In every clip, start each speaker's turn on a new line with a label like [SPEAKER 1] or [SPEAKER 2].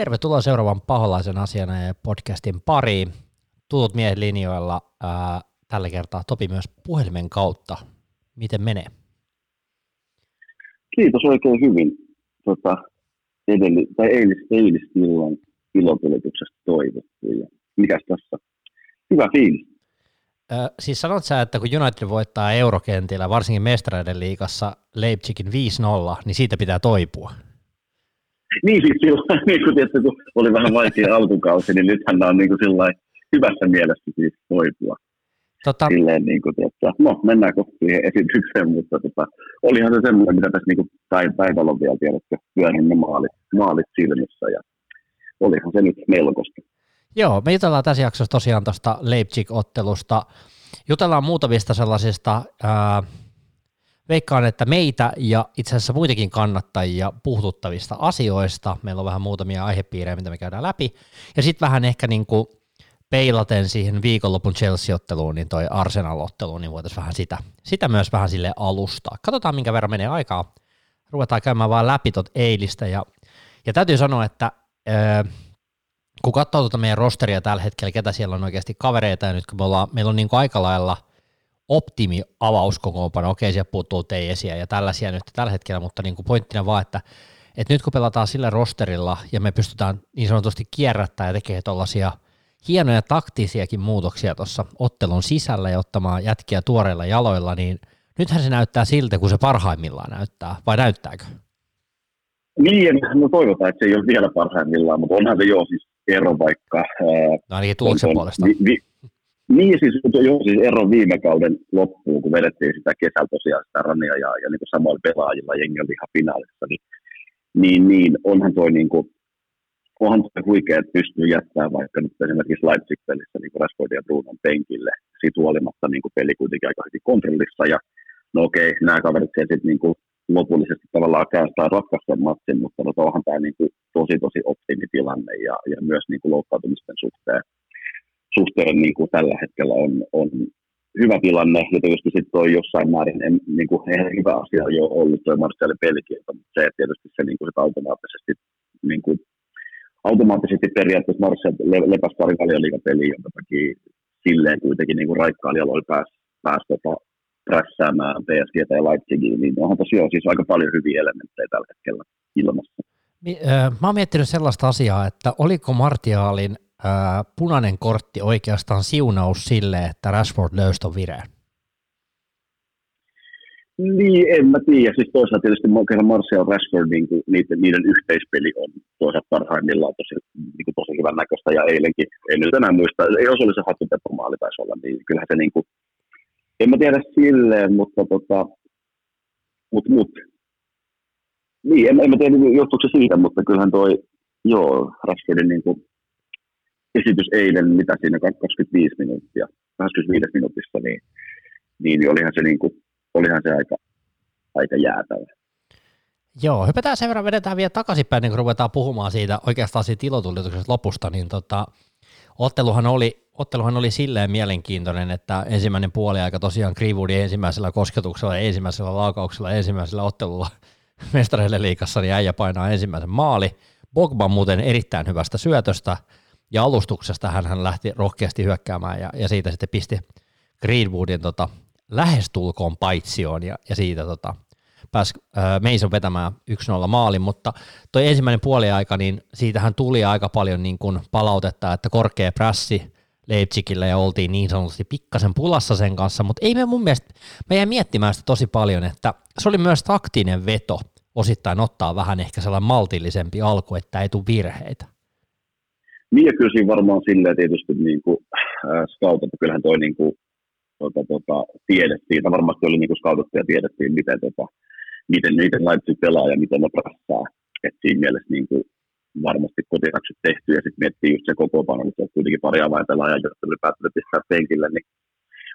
[SPEAKER 1] Tervetuloa seuraavan paholaisen asiana ja podcastin pariin. Tutut miehet linjoilla ää, tällä kertaa Topi myös puhelimen kautta. Miten menee?
[SPEAKER 2] Kiitos oikein hyvin. Tota, edelli, tai eilis, eilis illan ilotulituksesta toivottiin. Ja mikäs tässä? Hyvä fiilis.
[SPEAKER 1] Ö, siis sanot sä, että kun United voittaa eurokentillä, varsinkin mestareiden liigassa Leipzigin 5-0, niin siitä pitää toipua.
[SPEAKER 2] Niin siis silloin, niin kun, tietysti, kun oli vähän vaikea alkukausi, niin nythän on niin kuin hyvässä mielessä siis toipua. Tota... Silleen, niin kuin, että, no mennään kohti esitykseen, mutta tota, olihan se semmoinen, mitä tässä niin päiv- päivällä on vielä tiedätkö, pyörin ne maalit, maalit silmissä ja olihan se nyt melkoista.
[SPEAKER 1] Joo, me jutellaan tässä jaksossa tosiaan tuosta Leipzig-ottelusta. Jutellaan muutamista sellaisista, ää, veikkaan, että meitä ja itse asiassa muitakin kannattajia puhututtavista asioista. Meillä on vähän muutamia aihepiirejä, mitä me käydään läpi. Ja sitten vähän ehkä niin kuin peilaten siihen viikonlopun Chelsea-otteluun, niin toi Arsenal-otteluun, niin voitaisiin vähän sitä, sitä myös vähän sille alustaa. Katsotaan, minkä verran menee aikaa. Ruvetaan käymään vaan läpi tot eilistä. Ja, ja täytyy sanoa, että äh, kun katsoo tuota meidän rosteria tällä hetkellä, ketä siellä on oikeasti kavereita, ja nyt kun me ollaan, meillä on niin kuin aika lailla optimi avauskokoonpano, okei siellä puuttuu teisiä ja tällaisia nyt tällä hetkellä, mutta niin kuin pointtina vaan, että, että nyt kun pelataan sillä rosterilla ja me pystytään niin sanotusti kierrättämään ja tekemään tuollaisia – hienoja taktisiakin muutoksia tuossa ottelun sisällä ja ottamaan jätkiä tuoreilla jaloilla, niin nythän se näyttää siltä, kun se parhaimmillaan näyttää, vai näyttääkö?
[SPEAKER 2] Niin, no toivotaan, että se ei ole vielä parhaimmillaan, mutta onhan se jo siis ero vaikka...
[SPEAKER 1] No ainakin tuloksen on, puolesta.
[SPEAKER 2] Vi, vi, niin, siis, jo, siis ero viime kauden loppuun, kun vedettiin sitä kesällä tosiaan sitä rania ja, ja niin samoilla pelaajilla jengi oli ihan finaalissa, niin, niin, niin onhan toi niin kuin, onhan se huikea, että pystyy jättämään vaikka nyt esimerkiksi Leipzig-pelissä niin Rashford ja Brunon penkille. Siitä huolimatta niin kuin peli kuitenkin aika hyvin kontrollissa. Ja no okei, nämä kaverit siellä sitten niin kuin lopullisesti tavallaan käästää ratkaista matsin, mutta no, onhan tämä niin kuin tosi tosi optimitilanne ja, ja myös niin kuin loukkautumisten suhteen, suhteen niin kuin tällä hetkellä on, on hyvä tilanne, ja tietysti sitten toi jossain määrin, en, niin kuin, eihän hyvä asia jo ollut tuo Martialin pelikielto, mutta se, että tietysti se, niin kuin, se automaattisesti niin kuin, automaattisesti periaatteessa Marseille lepäsi pari valioliikapeliä, jonka takia silleen kuitenkin niin kuin raikkaali aloilla pääsi pääs, tota, prässäämään PSG tai Leipzigiin, niin onhan tosiaan siis aika paljon hyviä elementtejä tällä hetkellä ilmassa.
[SPEAKER 1] Mä oon miettinyt sellaista asiaa, että oliko Martiaalin punainen kortti oikeastaan siunaus sille, että Rashford löysi ton vireen?
[SPEAKER 2] Niin, en mä tiedä. Siis toisaalta tietysti kyllä Martial Rashford, niin kuin, niiden, niiden yhteispeli on toisaalta parhaimmillaan tosi, niin kuin, tosi hyvän näköistä. Ja eilenkin, en nyt enää muista, ei jos oli se hattutepomaali taisi olla, niin kyllähän se niin kuin, en mä tiedä silleen, mutta tota, mut, mut. Niin, en, en mä tiedä johtuuko se siitä, mutta kyllähän toi, joo, Rashfordin niin kuin, esitys eilen, mitä siinä 25 minuuttia, 25 minuutissa, niin, niin olihan se niin kuin, olihan se aika, aika jäätävä.
[SPEAKER 1] Joo, hypätään sen verran, vedetään vielä takaisinpäin, niin kun ruvetaan puhumaan siitä oikeastaan siitä ilotulituksesta lopusta, niin tota, otteluhan oli, otteluhan oli silleen mielenkiintoinen, että ensimmäinen puoliaika tosiaan Greenwoodin ensimmäisellä kosketuksella, ensimmäisellä laukauksella, ensimmäisellä ottelulla mestareille liikassa, niin äijä painaa ensimmäisen maali. Bogba muuten erittäin hyvästä syötöstä, ja alustuksesta hän, hän lähti rohkeasti hyökkäämään, ja, ja siitä sitten pisti Greenwoodin tota, lähestulkoon paitsioon ja, ja siitä tota, pääsi äh, Mason vetämään 1-0 maalin, mutta toi ensimmäinen puoliaika, niin siitähän tuli aika paljon niin kuin palautetta, että korkea prässi Leipzigille ja oltiin niin sanotusti pikkasen pulassa sen kanssa, mutta ei me mun mielestä, me jäi miettimään sitä tosi paljon, että se oli myös taktinen veto osittain ottaa vähän ehkä sellainen maltillisempi alku, että ei tule virheitä.
[SPEAKER 2] Niin ja kyllä siinä varmaan silleen tietysti niin kuin, äh, scout, että kyllähän toi niin kuin, tota, tota, tiedettiin, siitä varmasti oli niin skaututtu ja tiedettiin, miten, tota, miten niitä Leipzig pelaa ja miten ne prassaa. Et siinä mielessä niin kuin, varmasti kotirakset tehty ja sitten miettii just se koko pano, että kuitenkin pari avainpelaajaa, jotka oli päättänyt pistää penkille, niin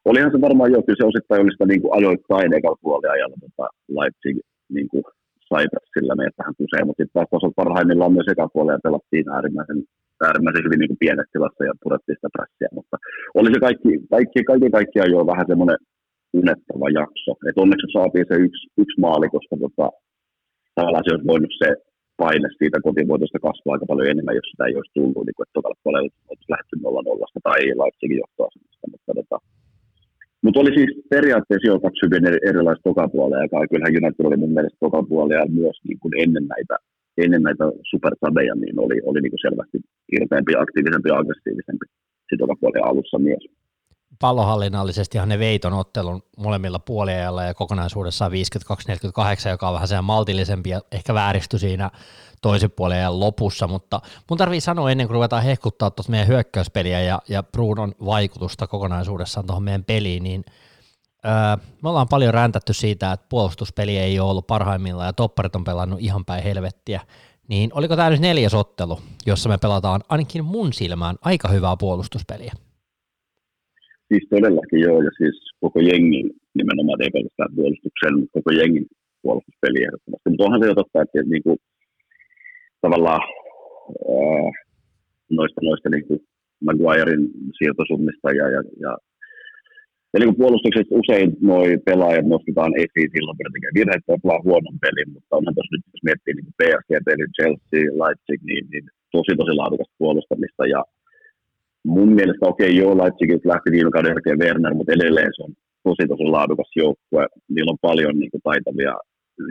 [SPEAKER 2] olihan se varmaan jo, kyllä se osittain oli sitä niin kuin ajoittain ekalla puoliajalla tota Leipzig niin kuin sai sillä meitä tähän kuseen, mutta sitten taas parhaimmillaan myös eka puolella pelattiin äärimmäisen äärimmäisen hyvin niin pienessä tilassa ja purettiin sitä prässiä, mutta oli se kaikki, kaikki, kaikki kaikkiaan jo vähän semmoinen unettava jakso. Et onneksi saatiin se yksi, yksi maali, koska tota, tavallaan se olisi voinut se paine siitä kotivoitosta kasvaa aika paljon enemmän, jos sitä ei olisi tullut, niin kuin, että tokalla puolella olisi lähdetty 0 tai Leipzigin johtoasemasta. Mutta, tota, mutta oli siis periaatteessa jo kaksi hyvin erilaista tokapuolia, ja kyllähän United oli mun mielestä tokapuolia myös niin kuin ennen näitä, ennen näitä supertadeja, niin oli, oli niin kuin selvästi irteämpi, aktiivisempi ja aggressiivisempi sitten tokapuolia alussa myös.
[SPEAKER 1] Pallohallinnallisestihan ne veiton ottelun molemmilla puoliajalla ja kokonaisuudessaan 52-48, joka on vähän sen maltillisempi ja ehkä vääristyi siinä toisen puolen lopussa, mutta mun tarvii sanoa ennen kuin ruvetaan hehkuttaa tuosta meidän hyökkäyspeliä ja, ja Brunon vaikutusta kokonaisuudessaan tuohon meidän peliin, niin öö, me ollaan paljon räntätty siitä, että puolustuspeli ei ole ollut parhaimmillaan ja topparit on pelannut ihan päin helvettiä, niin oliko tämä nyt neljäs ottelu, jossa me pelataan ainakin mun silmään aika hyvää puolustuspeliä?
[SPEAKER 2] Siis todellakin joo, ja siis koko jengin nimenomaan ei pelkästään puolustuksen, mutta koko jengin puolustuspeli ehdottomasti. Mutta onhan se jo totta, että niin kuin, tavallaan ää, noista, noista niin kuin Maguirein siirtosummista ja, ja, ja ja niin puolustuksessa usein nuo pelaajat nostetaan esiin silloin, kun tekee virheitä ja pelaa huonon pelin, mutta onhan tuossa nyt, jos miettii niin PSG-peli, Chelsea, Leipzig, niin, niin tosi tosi laadukasta puolustamista ja mun mielestä okei, okay, joo, Leipzigilta lähti viime kauden jälkeen Werner, mutta edelleen se on tosi tosi laadukas joukkue. Niillä on paljon niin kuin, taitavia,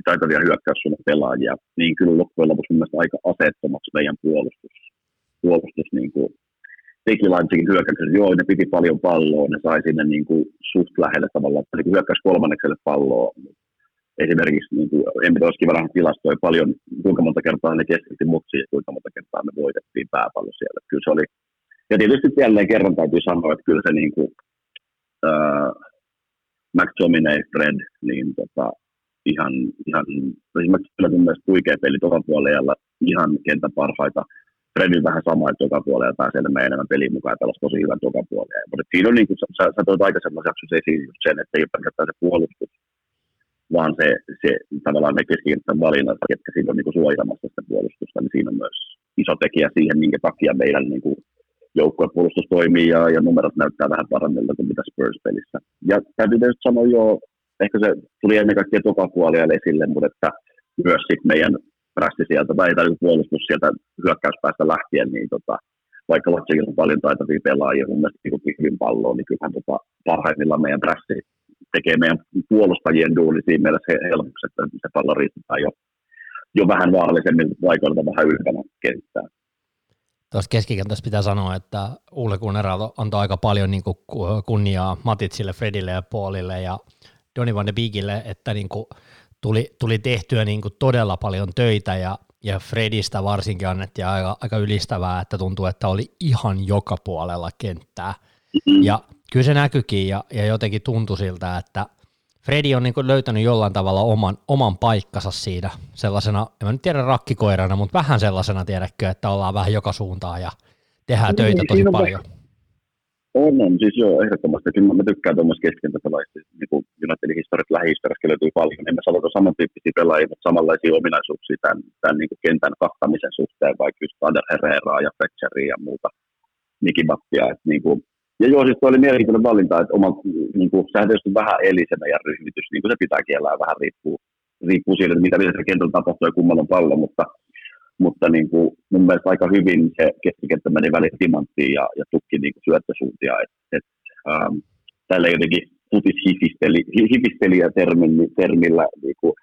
[SPEAKER 2] taitavia hyökkäyssuunnan pelaajia, niin kyllä loppujen lopuksi mun mielestä aika asettomaksi meidän puolustus, puolustus niin kuin, teki Leipzigin hyökkäyksessä. Joo, ne piti paljon palloa, ne sai sinne niin kuin, suht lähelle tavallaan, niin hyökkäys kolmannekselle palloa. Esimerkiksi, niin kuin, en pitäisi kiva tilastoja paljon, kuinka monta kertaa ne keskitti mutsia ja kuinka monta kertaa me voitettiin pääpallo siellä. Kyllä se oli, ja tietysti jälleen kerran täytyy sanoa, että kyllä se niin kuin, äh, McTominay, Fred, niin tota, ihan, ihan kyllä mun mielestä huikea peli tuolla puolella, ihan kentän parhaita. Fredin vähän sama, että joka puolella pääsee enemmän enemmän peliin mukaan ja pelasi tosi hyvän tuolla puolella. Mutta siinä on niin kuin, sä, sä toit aikaisemmassa jaksossa esiin just sen, että ei ole pelkästään se puolustus, vaan se, se tavallaan ne keskikentän valinnat, ketkä siinä on niin kuin suojelemassa sitä puolustusta, niin siinä on myös iso tekijä siihen, minkä takia meidän niin kuin, joukkuepuolustus toimii ja, ja numerot näyttää vähän paremmilta kuin mitä Spurs-pelissä. Ja täytyy tietysti sanoa jo, ehkä se tuli ennen kaikkea tokapuolella esille, mutta että myös sit meidän prästi sieltä, tai, tai puolustus sieltä hyökkäyspäästä lähtien, niin tota, vaikka Latsikilla on paljon taitavia pelaajia, mun mielestä niin hyvin palloa, niin kyllähän tota, parhaimmillaan meidän prästi tekee meidän puolustajien duuli siinä mielessä helpoksi, että se pallo riittää jo, jo vähän vaarallisemmin vaikoilta vähän ylempänä kenttää.
[SPEAKER 1] Tuosta keskikentästä pitää sanoa, että Ulle Kunneral antoi aika paljon niin kunniaa Matitsille, Fredille ja Paulille ja Donny van de Beekille, että niin kuin tuli, tuli tehtyä niin kuin todella paljon töitä ja, ja Fredistä varsinkin annettiin aika, aika ylistävää, että tuntuu, että oli ihan joka puolella kenttää. Ja kyllä se näkyykin ja, ja jotenkin tuntui siltä, että – Fredi on niin löytänyt jollain tavalla oman, oman paikkansa siinä sellaisena, en mä nyt tiedä rakkikoirana, mutta vähän sellaisena tiedäkö, että ollaan vähän joka suuntaan ja tehdään niin, töitä tosi paljon.
[SPEAKER 2] On, on, siis joo, ehdottomasti. Kyllä mä tykkään tuommoista keskentäpelaajista. Niin kuin Unitedin historiasta, lähihistoriasta löytyy paljon. Emme saa samantyyppisiä pelaajia, mutta samanlaisia ominaisuuksia tämän, tämän niin kuin kentän kattamisen suhteen, vaikka just Ader Herreraa ja Fletcheria ja muuta Nikibattia. Että niin kuin, ja joo, siis oli mielenkiintoinen valinta, että oma, niin kuin, sehän tietysti vähän eli se meidän ryhmitys, niin kuin se pitää kielää, vähän riippuu, riippuu siitä, mitä se kentällä tapahtuu ja kummalla on pallo, mutta, mutta niin kuin, mun mielestä aika hyvin se keskikenttä meni väliin timanttiin ja, ja tukki niin kuin syöttösuuntia, että et, ähm, tällä jotenkin putis hifisteli, hifistelijä termin, termillä niin kuin,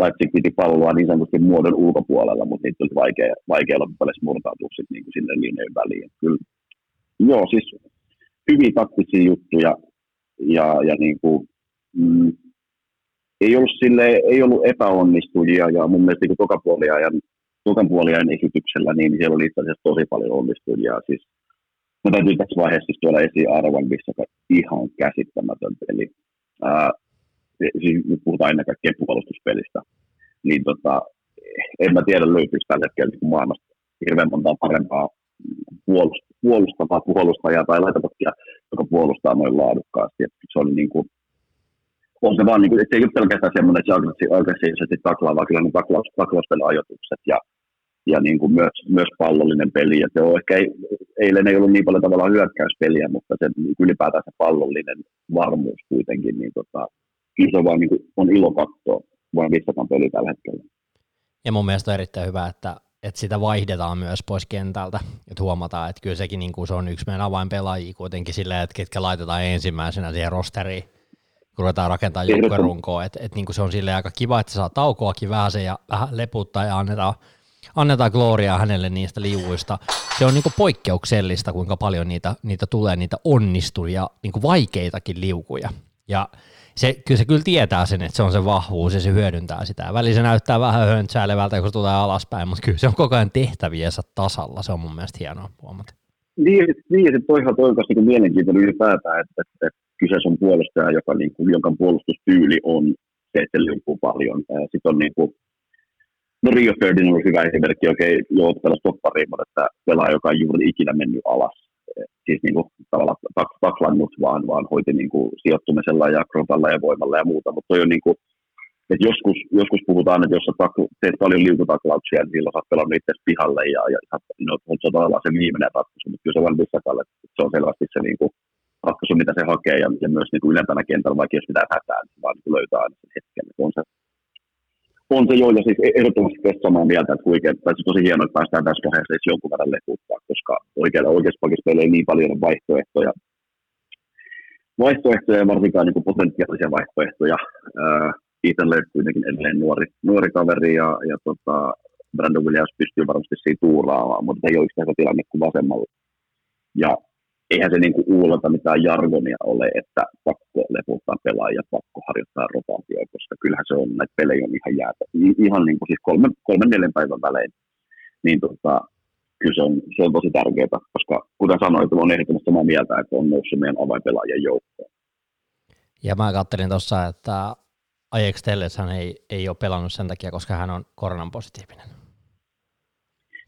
[SPEAKER 2] Leipzig piti palloa niin sanotusti muodon ulkopuolella, mutta niitä oli vaikea, vaikea loppupeleissä murtautua sitten niin sinne linjojen väliin. Kyllä, joo, siis hyvin taktisia juttuja ja, ja niin kuin, mm, ei ollut, sille, ei ollut epäonnistujia ja mun mielestä niin tokapuoliajan, tokapuoliajan esityksellä niin siellä oli itse asiassa tosi paljon onnistujia. Siis, mä täytyy tässä vaiheessa siis tuoda esiin Arvan missä ihan käsittämätön peli. Ää, siis nyt puhutaan ennen kaikkea puolustuspelistä. Niin tota, en mä tiedä löytyykö tällä hetkellä niin maailmasta hirveän monta parempaa puolustavaa puolustajaa tai laitapakkia, joka puolustaa noin laadukkaasti. Että se on, niin kuin, on se vaan, niin kuin, että se ei ole pelkästään semmoinen, että se aggressiivisesti taklaa, vaan kyllä ne taklaus, taklausten ajoitukset ja, ja niin kuin myös, myös pallollinen peli. Ja se on ehkä, eilen ei ollut niin paljon tavallaan hyökkäyspeliä, mutta se niin ylipäätään se pallollinen varmuus kuitenkin, niin tota, se vaan niin kuin, on ilo katsoa, vaan missä on peli tällä hetkellä.
[SPEAKER 1] Ja mun mielestä on erittäin hyvä, että, että sitä vaihdetaan myös pois kentältä, että huomataan, että kyllä sekin niin kuin se on yksi meidän avainpelaajia kuitenkin silleen, että ketkä laitetaan ensimmäisenä siihen rosteriin, kun ruvetaan rakentamaan joukkuerunkoa, että, että niin kuin se on sille aika kiva, että se saa taukoakin vähän se ja vähän leputtaa ja annetaan, annetaan gloriaa hänelle niistä liuvuista. Se on niin kuin poikkeuksellista, kuinka paljon niitä, niitä tulee, niitä onnistujia, niin kuin vaikeitakin liukuja. Ja se, kyllä se kyllä tietää sen, että se on se vahvuus ja se hyödyntää sitä. Väli se näyttää vähän höntsäilevältä, kun se tulee alaspäin, mutta kyllä se on koko ajan tehtäviensä tasalla. Se on mun mielestä hienoa huomata.
[SPEAKER 2] Niin, niin se toihan toivottavasti niin mielenkiintoinen ylipäätään, että, että, kyseessä on puolustaja, joka, niin kuin, jonka puolustustyyli on se, että liukuu paljon. Sitten on niin kuin, no Rio Ferdinand on hyvä esimerkki, okei, joo, tällä stoppariin, mutta että pelaaja, joka ei juuri ikinä mennyt alas siis niin kuin, tavallaan taklannut, vaan, vaan hoiti niin kuin, sijoittumisella ja kropalla ja voimalla ja muuta. Mutta on niin kuin, että joskus, joskus puhutaan, että jos sä teet paljon liukutaklauksia, niin silloin sä oot pelannut itse pihalle ja, ja no, se on tavallaan se viimeinen ratkaisu, mutta kyllä se vaan Bissakalle, että se on selvästi se niin kuin, ratkaisu, mitä se hakee ja, ja myös niin kuin ylempänä kentällä, vaikka jos mitään hätää, niin vaan niin löytää aina sen hetken. Että on se on se jo, ja siis ehdottomasti tästä samaa mieltä, että huikea, tai se tosi hienoa, että päästään tässä vaiheessa edes jonkun verran leputtaa, koska oikealla oikeassa pakissa ei niin paljon vaihtoehtoja, vaihtoehtoja ja varsinkaan niin kuin potentiaalisia vaihtoehtoja. Uh, Ethan Laird kuitenkin edelleen nuori, nuori kaveri ja, ja tota, Brandon Williams pystyy varmasti siitä tuuraamaan, mutta ei ole yhtä tilanne kuin vasemmalla. Ja eihän se niinku uulata mitään jargonia ole, että pakko leputtaa pelaajia, pakko harjoittaa rotaatioa, koska kyllähän se on, näitä pelejä on ihan jäätä, ihan niin kuin siis kolmen, kolmen neljän päivän välein, niin tota, kyllä se on, se on tosi tärkeää, koska kuten sanoin, on ehdottomasti samaa mieltä, että on noussut meidän avainpelaajien joukkoon.
[SPEAKER 1] Ja mä katselin tuossa, että Ajax Telles hän ei, ei ole pelannut sen takia, koska hän on koronan positiivinen.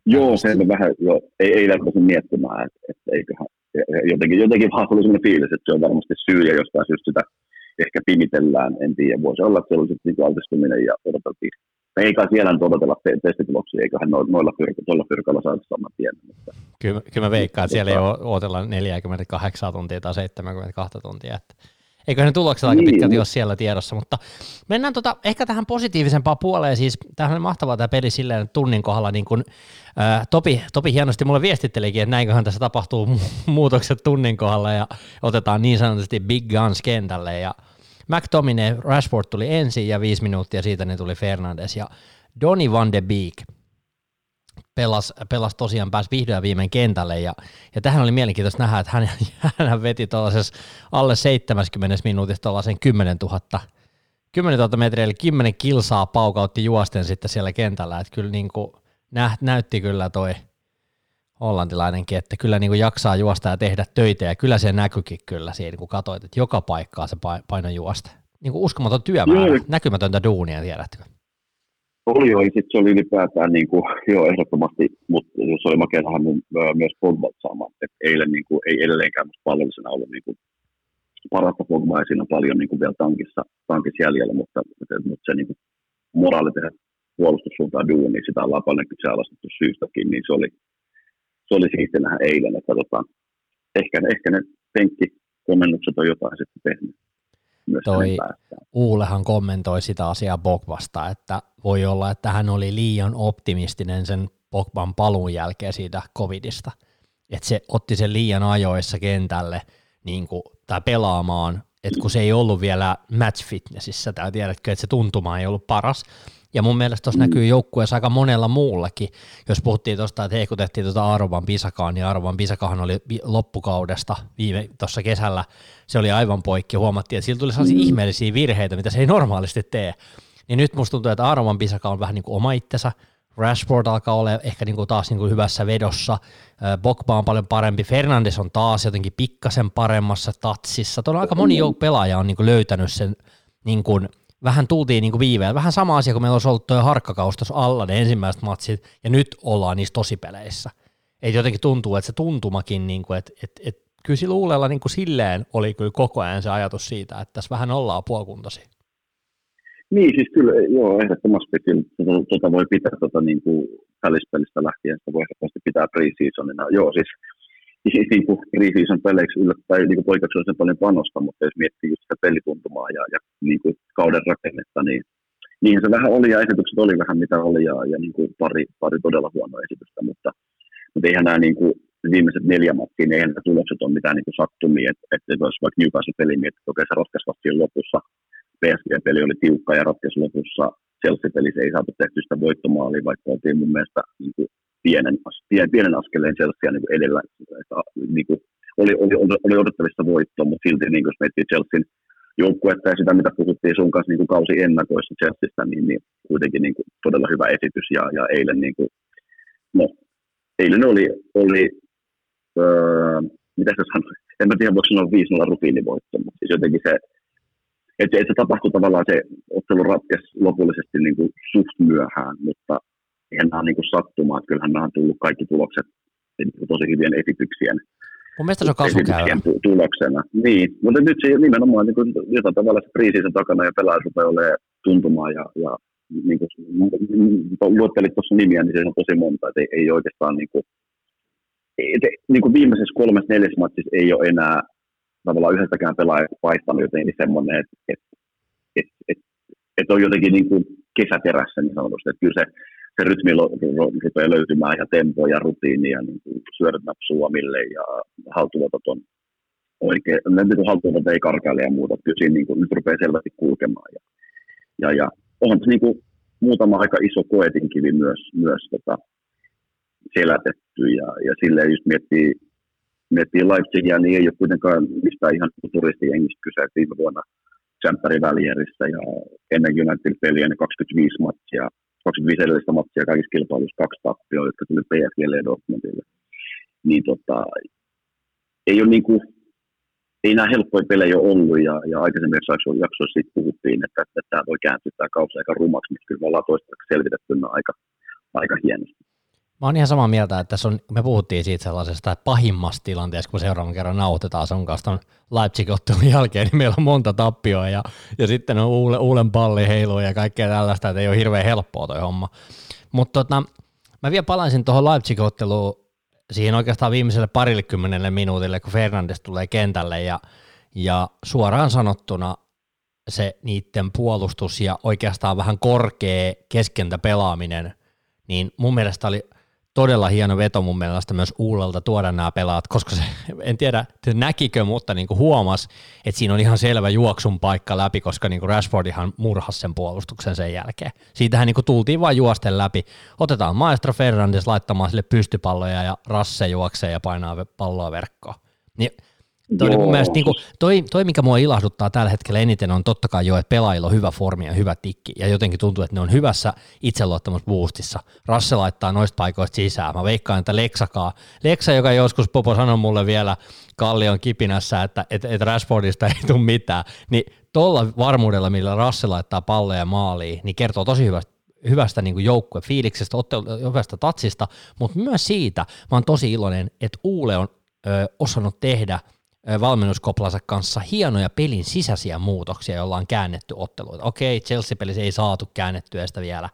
[SPEAKER 2] Joo, se on vähän, jo, ei, ei lähtöisin miettimään, että, että eiköhän, jotenkin, jotenkin vaan tuli sellainen fiilis, että se on varmasti syy ja jostain syystä sitä ehkä pimitellään, en tiedä. Voisi olla, että se oli sitten niin altistuminen ja odoteltiin. Ei kai siellä nyt odotella te- testituloksia, eiköhän no, noilla fyrk- tuolla fyrkalla saada saman tien. Mutta...
[SPEAKER 1] Kyllä, kyllä mä veikkaan, että siellä ei odotella 48 tuntia tai 72 tuntia. Että Eikö ne tulokset aika niin. pitkälti ole siellä tiedossa, mutta mennään tota, ehkä tähän positiivisempaan puoleen, siis tämähän on mahtavaa tämä peli silleen, että tunnin kohdalla niin kun, ää, Topi, Topi hienosti mulle viestittelikin, että näinköhän tässä tapahtuu muutokset tunnin kohdalla ja otetaan niin sanotusti big guns kentälle. Ja McTominay, Rashford tuli ensin ja viisi minuuttia siitä ne tuli Fernandes ja Donny van de Beek – pelas, pelas tosiaan, pääsi vihdoin viimein kentälle. Ja, ja tähän oli mielenkiintoista nähdä, että hän, hän veti tuollaisessa alle 70 minuutissa tuollaisen 10 000 10 000 metriä, eli 10 kilsaa paukautti juosten sitten siellä kentällä, että kyllä niin kuin nä, näytti kyllä toi hollantilainenkin, että kyllä niin kuin jaksaa juosta ja tehdä töitä, ja kyllä se näkyikin kyllä siinä, kun katsoit, että joka paikkaa se paino juosta. Niin kuin uskomaton työmäärä, näkymätöntä duunia, tiedätkö?
[SPEAKER 2] Oli jo, sitten se oli ylipäätään niin kuin, joo, ehdottomasti, mutta se oli makea nähdä myös Pogba saamaan. Et eilen niin kuin, ei edelleenkään musta palvellisena ollut niin kuin, parasta Pogba, ja siinä on paljon niin kuin, vielä tankissa, tankissa jäljellä, mutta, mutta, se niin kuin, moraali tehdä puolustussuuntaan niin sitä ollaan paljon kyseenalaistettu syystäkin, niin se oli, se oli siistiä nähdä eilen, että tota, ehkä, ehkä ne penkkikomennukset on jotain sitten tehnyt
[SPEAKER 1] myös Toi Uulehan kommentoi sitä asiaa Bogbasta, että voi olla, että hän oli liian optimistinen sen Pogban paluun jälkeen siitä covidista. Että se otti sen liian ajoissa kentälle niin kuin, tai pelaamaan, että kun se ei ollut vielä match fitnessissä, tai tiedätkö, että se tuntuma ei ollut paras, ja mun mielestä tuossa mm. näkyy joukkueessa aika monella muullakin. Jos puhuttiin tuosta, että heikutettiin tuota Arvan Pisakaan, niin Arvan Pisakahan oli loppukaudesta viime tuossa kesällä. Se oli aivan poikki. Huomattiin, että sillä tuli sellaisia mm. ihmeellisiä virheitä, mitä se ei normaalisti tee. Niin nyt musta tuntuu, että Arvan Pisaka on vähän niin kuin oma itsensä. Rashford alkaa olla ehkä niin kuin taas niin kuin hyvässä vedossa. Bokba on paljon parempi. Fernandes on taas jotenkin pikkasen paremmassa tatsissa. Tuolla aika moni jouk- pelaaja on niin kuin löytänyt sen niin kuin vähän tultiin niin viiveellä. Vähän sama asia, kun meillä olisi ollut tuo harkkakaus tuossa alla ne ensimmäiset matsit, ja nyt ollaan niissä tosipeleissä. Ei jotenkin tuntuu, että se tuntumakin, niin kuin, että, että, että kyllä sillä Uulella niin silleen oli kyllä koko ajan se ajatus siitä, että tässä vähän ollaan puolikuntoisia.
[SPEAKER 2] Niin, siis kyllä, joo, ehdottomasti kyllä tuota, tuota voi pitää tuota, niin kuin välispelistä lähtien, sitä voi ehdottomasti pitää pre-seasonina. Joo, siis niin kuin preseason peleiksi yllättäen niin poikeuksellisen paljon panosta, mutta jos miettii just sitä pelituntumaa ja, ja niin kuin kauden rakennetta, niin niin se vähän oli ja esitykset oli vähän mitä oli ja, ja niin kuin pari, pari todella huonoa esitystä, mutta, mutta eihän nämä niin kuin viimeiset neljä matkia, niin eihän nämä tulokset ole mitään niin kuin sattumia, että, että jos vaikka Newcastle-peli miettii, että okei se ratkaisi lopussa, PSG-peli oli tiukka ja ratkaisi lopussa, Chelsea-pelissä ei saatu tehty sitä voittomaalia, vaikka oltiin mun mielestä niin kuin pienen, pienen, pienen askeleen Chelsea niin edellä, että, niin kuin, oli, oli, oli, odottavissa voittoa, mutta silti niin kuin, jos miettii Chelsean joukkuetta ja sitä, mitä puhuttiin sun kanssa niin kuin kausi ennakoissa Chelseasta, niin, niin kuitenkin niin kuin todella hyvä esitys ja, ja eilen, niin kuin, no, eilen oli, oli öö, mitä se sanoi, en mä tiedä voiko sanoa 5-0 rutiinivoitto, mutta siis jotenkin se, että, että se tapahtui tavallaan se ottelu ratkesi lopullisesti niin kuin suht myöhään, mutta eihän nämä ole niin kuin sattumaa, että kyllähän nämä on tullut kaikki tulokset niin tosi hyvien esityksien
[SPEAKER 1] Mun mielestä se on kasvukäyrä.
[SPEAKER 2] tuloksena. Niin, mutta nyt se nimenomaan niin kuin, jotain tavalla se kriisi takana ja pelaajat rupeaa olemaan tuntumaan ja, ja niin kuin, luettelit tuossa nimiä, niin se on tosi monta, että ei, ei oikeastaan niin kuin, et, niin kuin viimeisessä kolmessa neljäs matsissa ei ole enää tavallaan yhdestäkään pelaajasta vaihtanut jotenkin semmoinen, että et, et, et, et on jotenkin niin kuin kesäterässä niin sanotusti, että kyllä se se rytmi rupeaa löytymään ja tempo ja rutiini ja niin syödät napsuu omille ja haltuotot on oikein, niin haltuotot ei karkaile ja muuta, kyllä siinä niin kuin, nyt rupeaa selvästi kulkemaan ja, ja, ja on niin kuin, muutama aika iso koetinkivi myös, myös tota, selätetty ja, ja silleen just miettii, miettii Leipzigia, niin ei ole kuitenkaan mistään ihan turistijengistä kyse, viime vuonna Champerin välierissä ja ennen United-peliä ne 25 matsia 25 edellistä matsia kaikissa kilpailuissa, kaksi tappioa, jotka tuli PSGlle ja Dortmundille. Niin tota, ei ole niin kuin, ei nämä helppoja pelejä ole ollut, ja, ja aikaisemmin jaksoissa, jaksoissa puhuttiin, että, että tämä voi kääntyä tämä kausi aika rumaksi, mutta kyllä me ollaan toistaiseksi selvitetty aika, aika hienosti.
[SPEAKER 1] Mä oon ihan samaa mieltä, että tässä on, me puhuttiin siitä sellaisesta pahimmasta tilanteesta, kun seuraavan kerran nauhoitetaan sun kanssa Leipzig-ottelun jälkeen, niin meillä on monta tappioa ja, ja sitten on uule, uulen palli heilu ja kaikkea tällaista, että ei ole hirveän helppoa toi homma. Mutta tota, mä vielä palaisin tuohon Leipzig-otteluun siihen oikeastaan viimeiselle parille minuutille, kun Fernandes tulee kentälle ja, ja suoraan sanottuna se niiden puolustus ja oikeastaan vähän korkea keskentä pelaaminen, niin mun mielestä oli – todella hieno veto mun mielestä myös Uulelta tuoda nämä pelaat, koska se, en tiedä näkikö, mutta niin kuin huomas, että siinä on ihan selvä juoksun paikka läpi, koska niin kuin Rashfordihan murhasi sen puolustuksen sen jälkeen. Siitähän niin kuin tultiin vain juosten läpi. Otetaan Maestro Fernandes laittamaan sille pystypalloja ja Rasse juoksee ja painaa palloa verkkoon. Niin Toi, mun mielestä, niin kuin, toi, toi, mikä mua ilahduttaa tällä hetkellä eniten, on totta kai jo, että pelaajilla on hyvä formi ja hyvä tikki, ja jotenkin tuntuu, että ne on hyvässä itseluottamusboostissa. Rasse laittaa noista paikoista sisään. Mä veikkaan, että Leksakaa, Leksa, joka joskus Popo sanoi mulle vielä Kallion kipinässä, että et, et Rashfordista ei tule mitään, niin tuolla varmuudella, millä Rasse laittaa palleja maaliin, niin kertoo tosi hyvästä hyvästä niin joukkuefiiliksestä, hyvästä tatsista, mutta myös siitä mä oon tosi iloinen, että Uule on ö, osannut tehdä – valmennuskoplansa kanssa hienoja pelin sisäisiä muutoksia, joilla on käännetty otteluita. Okei, Chelsea-pelissä ei saatu käännettyä sitä vielä,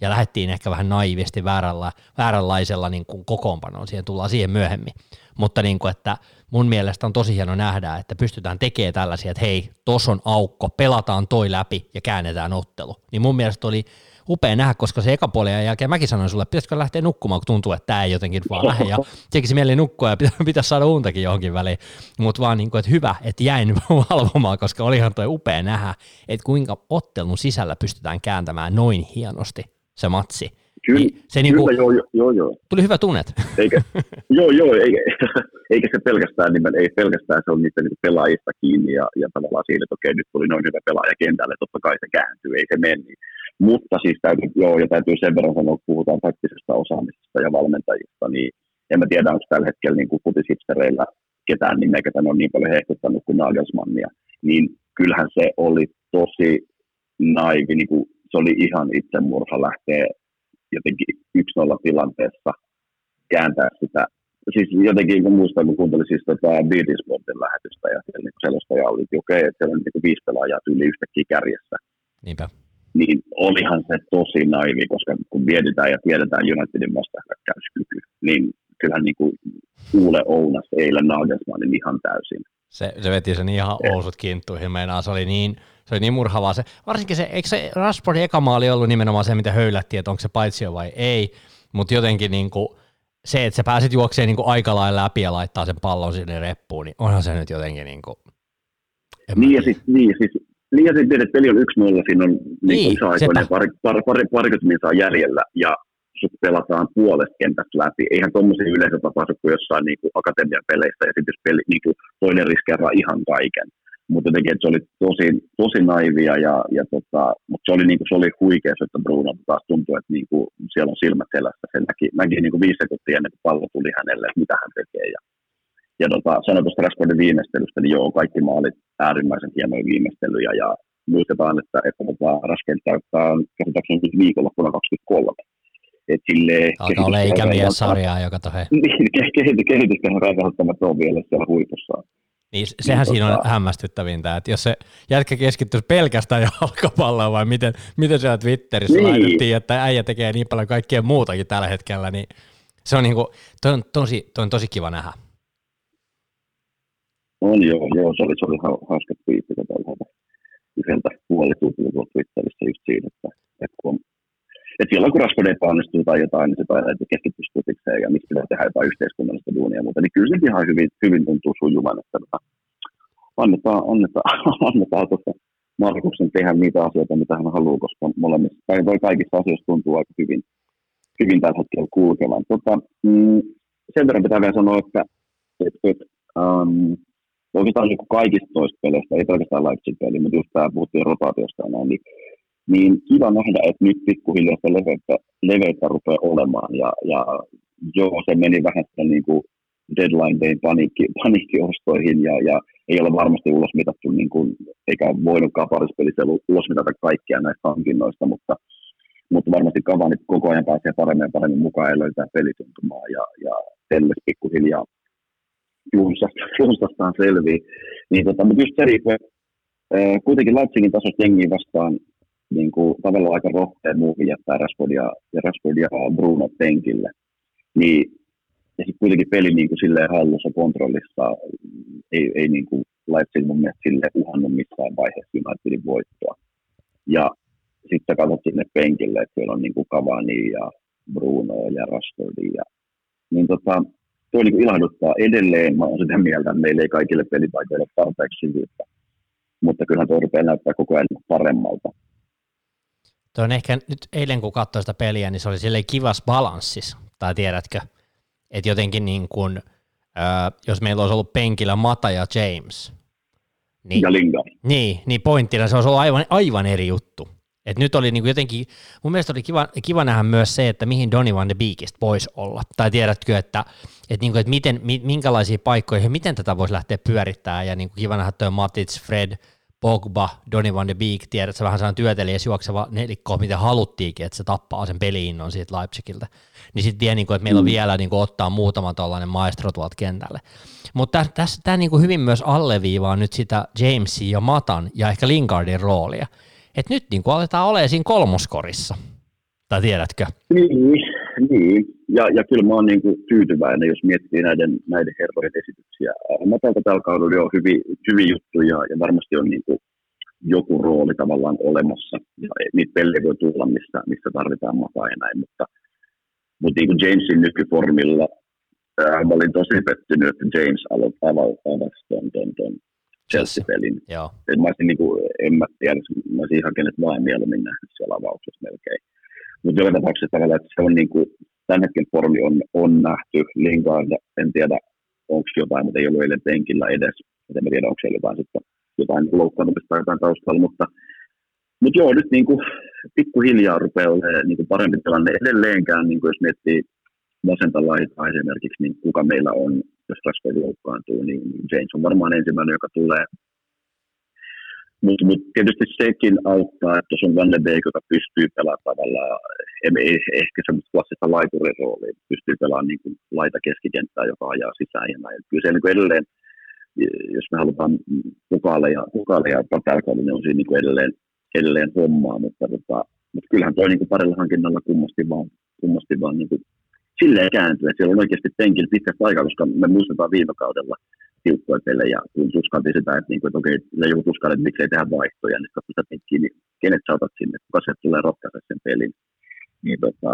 [SPEAKER 1] ja lähdettiin ehkä vähän naivisti väärällä, vääränlaisella niin kuin kokoonpanoon, siihen tullaan siihen myöhemmin. Mutta niin kuin, että mun mielestä on tosi hieno nähdä, että pystytään tekemään tällaisia, että hei, tos on aukko, pelataan toi läpi ja käännetään ottelu. Niin mun mielestä oli upea nähdä, koska se eka puolen jälkeen mäkin sanoin sulle, että pitäisikö lähteä nukkumaan, kun tuntuu, että tämä ei jotenkin vaan lähde. Ja tekisi mieli nukkua ja pitäisi saada untakin johonkin väliin. Mutta vaan niin kuin, että hyvä, että jäin valvomaan, koska olihan toi upea nähdä, että kuinka ottelun sisällä pystytään kääntämään noin hienosti se matsi.
[SPEAKER 2] Kyllä, niin se niin kuin, joo, joo, joo.
[SPEAKER 1] Tuli hyvä tunnet.
[SPEAKER 2] Eikä, joo, joo, eikä, eikä se pelkästään, nimen, ei pelkästään se on niiden niin pelaajista kiinni ja, ja tavallaan siitä, että okei, nyt tuli noin hyvä pelaaja kentälle, totta kai se kääntyy, ei se mene. Niin mutta siis täytyy, joo, ja täytyy sen verran sanoa, että puhutaan taktisesta osaamisesta ja valmentajista, niin en mä tiedä, onko tällä hetkellä niin kuin futishipstereillä ketään nimeä, ketä on niin paljon hehkuttanut kuin Nagelsmannia, niin kyllähän se oli tosi naivi, niin kuin, se oli ihan itsemurha lähteä jotenkin 1-0 tilanteessa kääntää sitä. Siis jotenkin, kun muistan, kun kuuntelin siis tota Beatin Sportin lähetystä ja siellä niin selostaja oli, että okei, että siellä on niin viisi pelaajaa tyyli yhtäkkiä kärjessä.
[SPEAKER 1] Niinpä
[SPEAKER 2] niin olihan se tosi naivi, koska kun mietitään ja tiedetään Unitedin vastahyökkäyskyky, niin kyllähän niin kuin Uule Ounas eilen Nagelsmannin ihan täysin.
[SPEAKER 1] Se, se veti sen ihan ousut kinttuihin, meinaa se oli niin, se oli niin murhavaa. Se, varsinkin se, eikö se Rashfordin eka maali ollut nimenomaan se, mitä höylättiin, että onko se paitsio vai ei, mutta jotenkin niin kuin, se, että sä pääset juokseen niin aika lailla läpi ja laittaa sen pallon sinne reppuun, niin onhan se nyt jotenkin niin kuin,
[SPEAKER 2] niin, ja siis, niin, siis, niin ja sitten että peli on 1-0, siinä on niin, niin isoaikoinen pari, pari, pari, parikymmentä saa jäljellä, ja sut pelataan puolesta kentästä läpi. Eihän tuommoisia yleensä tapahdu kuin jossain niin kuin akatemian peleissä, ja sitten jos peli, niin kuin toinen riskeeraa ihan kaiken. Mutta jotenkin, että se oli tosi, tosi naivia, ja, ja tota, mutta se oli, niin kuin, se oli huikea, että Bruno taas tuntui, että niin kuin, siellä on silmät selässä. Se näki, näki niin kuin viisi sekuntia ennen kuin pallo tuli hänelle, että mitä hän tekee. Ja, ja tota, sanoin tuosta Rashfordin viimeistelystä, niin joo, kaikki maalit äärimmäisen hienoja viimeistelyjä, ja muistetaan, että, että tota, Rashford täyttää käsittääkseni viikonloppuna 23 et sille
[SPEAKER 1] Alkaa olla ikämies-sarjaa, joka tohe.
[SPEAKER 2] Niin, kehitys, kehitystähän välttämättä on vielä siellä huipussa.
[SPEAKER 1] Niin, sehän niin, siinä tota... on hämmästyttävintä, että jos se jätkä keskittyisi pelkästään jalkapalloon vai miten, miten siellä Twitterissä niin. laitettiin, että äijä tekee niin paljon kaikkea muutakin tällä hetkellä, niin se on, niinku, toi on, tosi, toi on tosi kiva nähdä.
[SPEAKER 2] On joo, joo se oli, se oli hauska twiitti täältä yhdeltä puolitutulta Twitterissä just siinä, että, että kun että silloin kun Rashford epäonnistuu tai jotain, niin se taidaan keskittyä stutikseen ja miksi pitää tehdä jotain yhteiskunnallista duunia ja muuta. Niin kyllä se ihan hyvin, hyvin tuntuu sujuvan, että tota, annetaan, annetaan, annetaan tuossa Markuksen tehdä niitä asioita, mitä hän haluaa, koska molemmissa, tai voi kaikissa asioissa tuntuu aika hyvin, hyvin tällä hetkellä kulkevan. Tota, mm, sen verran pitää vielä sanoa, että et, et, um, oikeastaan niin kaikista toista peleistä, ei pelkästään Leipzig peli, mutta just tämä puhuttiin rotaatiosta näin, niin niin kiva nähdä, että nyt pikkuhiljaa se leveyttä, leveyttä rupeaa olemaan. Ja, ja joo, se meni vähän sitä niin kuin deadline day paniikki, paniikkiostoihin ja, ja ei ole varmasti ulos mitattu, niin kuin, eikä voinutkaan ulos mitata kaikkia näistä hankinnoista, mutta, mutta varmasti Cavani koko ajan pääsee paremmin ja paremmin mukaan ja löytää pelituntumaa ja, ja pikkuhiljaa junstastaan selvii. Niin, tota, mutta just se, että kuitenkin Leipzigin tasosta jengiä vastaan niin kuin, tavallaan aika rohkea muuvi jättää Rashfordia ja, Rashfordia Bruno penkille. Niin, ja sitten kuitenkin peli niin kuin silleen hallussa, kontrollissa, ei, ei niin kuin Leipzig mun mielestä sille uhannut missään vaiheessa Unitedin voittoa. Ja sitten katsottiin ne penkille, että siellä on niin kuin Cavani ja Bruno ja Rashfordi. Ja, niin tota, tuo niin ilahduttaa edelleen. Mä olen sitä mieltä, että meillä ei kaikille pelipaikoille tarpeeksi syvyyttä. Mutta kyllähän tuo rupeaa näyttää koko ajan paremmalta.
[SPEAKER 1] Tuo on ehkä nyt eilen kun katsoin sitä peliä, niin se oli silleen kivas balanssis, tai tiedätkö, että jotenkin niin kuin, äh, jos meillä olisi ollut penkillä Mata ja James,
[SPEAKER 2] niin, ja Linda.
[SPEAKER 1] Niin, niin pointtina se olisi ollut aivan, aivan eri juttu. Et nyt oli niin kuin jotenkin, mun mielestä oli kiva, kiva nähdä myös se, että mihin Donny van de Beekistä voisi olla. Tai tiedätkö, että, että, niin kuin, että miten, minkälaisia paikkoja, miten tätä voisi lähteä pyörittämään. Ja niin kuin kiva nähdä tuo Matic, Fred, Pogba, Donny van de Beek, tiedät, se vähän sellainen työtelijäs juokseva nelikko, mitä haluttiinkin, että se tappaa sen peliinnon siitä Leipzigiltä. Niin sitten vie, niin kuin, että meillä on mm. vielä niin kuin, ottaa muutama tuollainen maestro tuolta kentälle. Mutta tässä tämä niin hyvin myös alleviivaa nyt sitä Jamesin ja Matan ja ehkä Lingardin roolia. Että nyt niin kuin, aletaan olemaan siinä kolmoskorissa. Tai tiedätkö?
[SPEAKER 2] Niin, niin. Ja, ja kyllä mä oon niin kuin tyytyväinen, jos miettii näiden, näiden herrojen esityksiä. Matalta tällä kaudella on hyvin, hyvin juttu ja, varmasti on niin kuin joku rooli tavallaan olemassa. Ja niitä pelejä voi tulla, missä, missä tarvitaan mataa ja näin, mutta, mutta niin kuin Jamesin nykyformilla ää, mä olin tosi pettynyt, että James ton, ton Chelsea-pelin.
[SPEAKER 1] Joo.
[SPEAKER 2] mä olisin, niin kuin, en mä tiedä, mä olisin ihan kenet vaan mieluummin nähnyt siellä avauksessa melkein. Mutta joka tapauksessa tavallaan, että se on niin kuin, tämän hetken formi on, on nähty. Lingard, en tiedä, onko jotain, mutta ei ollut eilen penkillä edes. En tiedä, onko siellä jotain, sitten, jotain loukkaantumista tai jotain taustalla, mutta mutta joo, nyt niin kuin, pikkuhiljaa rupeaa olemaan niin kuin parempi tilanne edelleenkään, niin kuin jos miettii vasenta laitaa esimerkiksi, niin kuka meillä on, jos Rashford loukkaantuu, niin James on varmaan ensimmäinen, joka tulee mutta mut tietysti sekin auttaa, että jos on Van de Beek, joka pystyy pelaamaan tavallaan, ei, ehkä semmoista klassista laiturin roolia, pystyy pelaamaan niin kuin laita keskikenttää, joka ajaa sisään ja näin. Kyllä se niin edelleen, jos me halutaan mukaaleja, mukaaleja tällä kaudella, niin on siinä niin kuin edelleen, edelleen hommaa, mutta, tota, mutta kyllähän toi niin kuin parilla hankinnalla kummasti vaan, kummasti vaan niin kuin silleen kääntyy, että siellä on oikeasti penkillä pitkästä aikaa, koska me muistetaan viime kaudella, tiukkoja pelejä, kun tuskalti sitä, että, niin kuin, että okei, okay, joku tuskalle, että miksei tehdä vaihtoja, niin katso sitä penkkiä, niin kenet sä otat sinne, kuka se tulee ratkaista sen pelin. Niin, tota,